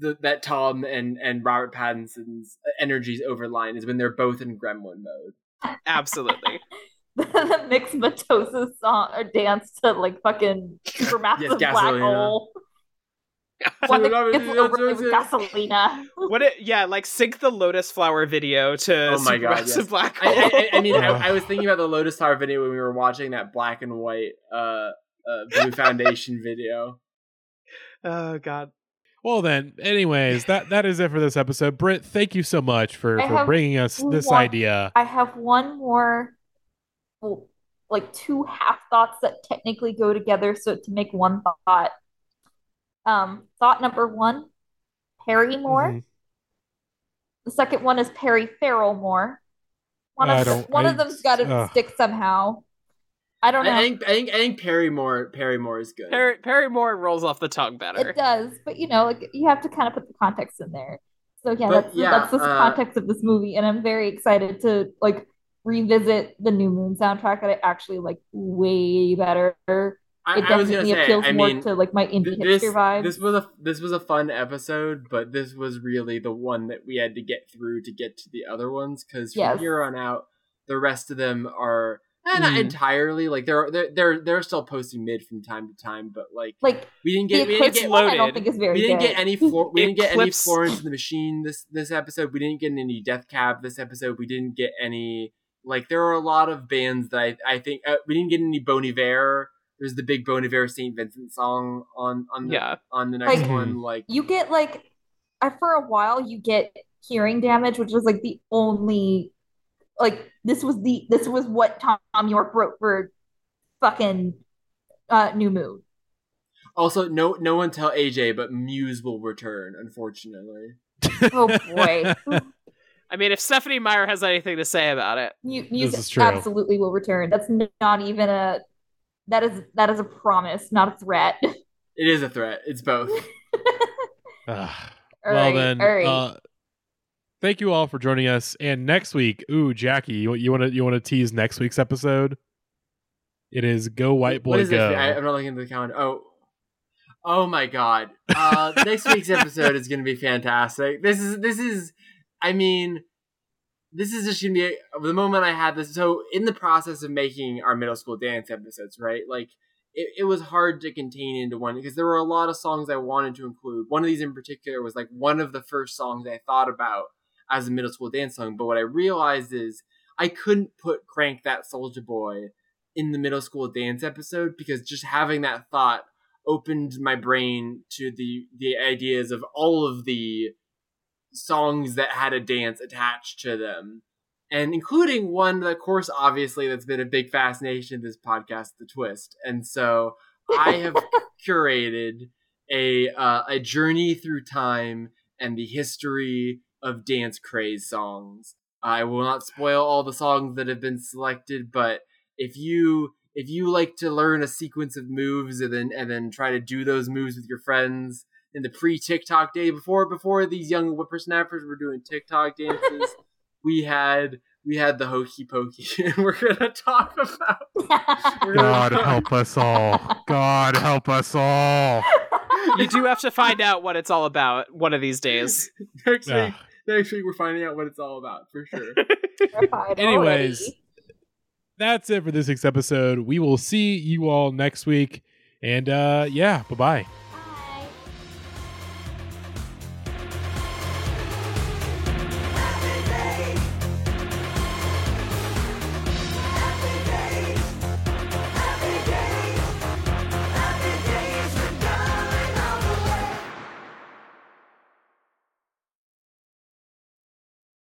th- that Thom and and Robert Pattinson's energies overline is when they're both in Gremlin mode. Absolutely. the mixed mitosis song or dance to like fucking supermassive black hole. One that gets overlaid with gasolina. What it yeah, like sync the Lotus Flower video to Oh my God, Supermassive yes. Black I, Hole. I, I mean, I, I was thinking about the Lotus flower video when we were watching that black and white uh, uh Blue Foundation video. oh god. Well then, anyways, that that is it for this episode. Britt, thank you so much for I for bringing us this one- idea. I have one more, well, like two half thoughts that technically go together, so to make one thought. Um, thought number one, Perry Moore. Mhm. The second one is Perry Farrell Moore. One I of don't- one I- of them's got to stick somehow. I don't know. I think I think I think Perrymore Perrymore is good. Perry Perry Moore rolls off the tongue better. It does, but you know, like you have to kind of put the context in there. So yeah, But, that's yeah, that's the uh, context of this movie, and I'm very excited to like revisit the New Moon soundtrack that I actually like way better. It I, I was definitely gonna say, appeals I more mean, to like my indie this hipster vibes. this was a this was a fun episode, but this was really the one that we had to get through to get to the other ones because from Yes. here on out, the rest of them are eh, not Mm. entirely like they're they're they're they're still posting mid from time to time, but like like we didn't get we didn't get one, I don't think is very we didn't good. get any Flor- we didn't get any Florence and the Machine this this episode. We didn't get any Death Cab this episode. We didn't get any like there are a lot of bands that I I think uh, we didn't get any Bon Iver. There's the big Bon Iver Saint Vincent song on on the Yeah. on the next Like- one. Like you get like for a while you get hearing damage, which was like the only like this was the this was what Thom Yorke wrote for fucking uh New Moon. also no no one tell AJ, but Muse will return. Unfortunately, Oh boy. I mean, if Stephenie Meyer has anything to say about it, Mu- is true. absolutely will return. That's not even a that is that is a promise, not a threat. it is a threat. It's both. All well right, then, all right. uh, thank you all for joining us. And next week, ooh, Jackie, you you want to you want to tease next week's episode? It is Go White Boy what is Go. it? I, I'm not looking at the calendar. Oh. Oh my god. Uh next week's episode is gonna be fantastic. This is this is I mean this is just gonna be a, the moment I had this so in the process of making our middle school dance episodes, right? Like it, it was hard to contain into one because there were a lot of songs I wanted to include. One of these in particular was like one of the first songs I thought about as a middle school dance song. But what I realized is I couldn't put Crank That Soulja Boy in the middle school dance episode because just having that thought opened my brain to the the ideas of all of the songs that had a dance attached to them and including one of course obviously that's been a big fascination of this podcast the twist and so i have curated a uh, a journey through time and the history of dance craze songs i will not spoil all the songs that have been selected but if you if you like to learn a sequence of moves and then and then try to do those moves with your friends in the pre TikTok day before before these young whippersnappers were doing TikTok dances, we had we had the hokey pokey, and we're gonna talk about. We're God gonna help us all. God help us all. you do have to find out what it's all about one of these days. next week. Next week, we're finding out what it's all about for sure. Anyways, already. That's it for this week's episode. We will see you all next week. And uh yeah, bye-bye.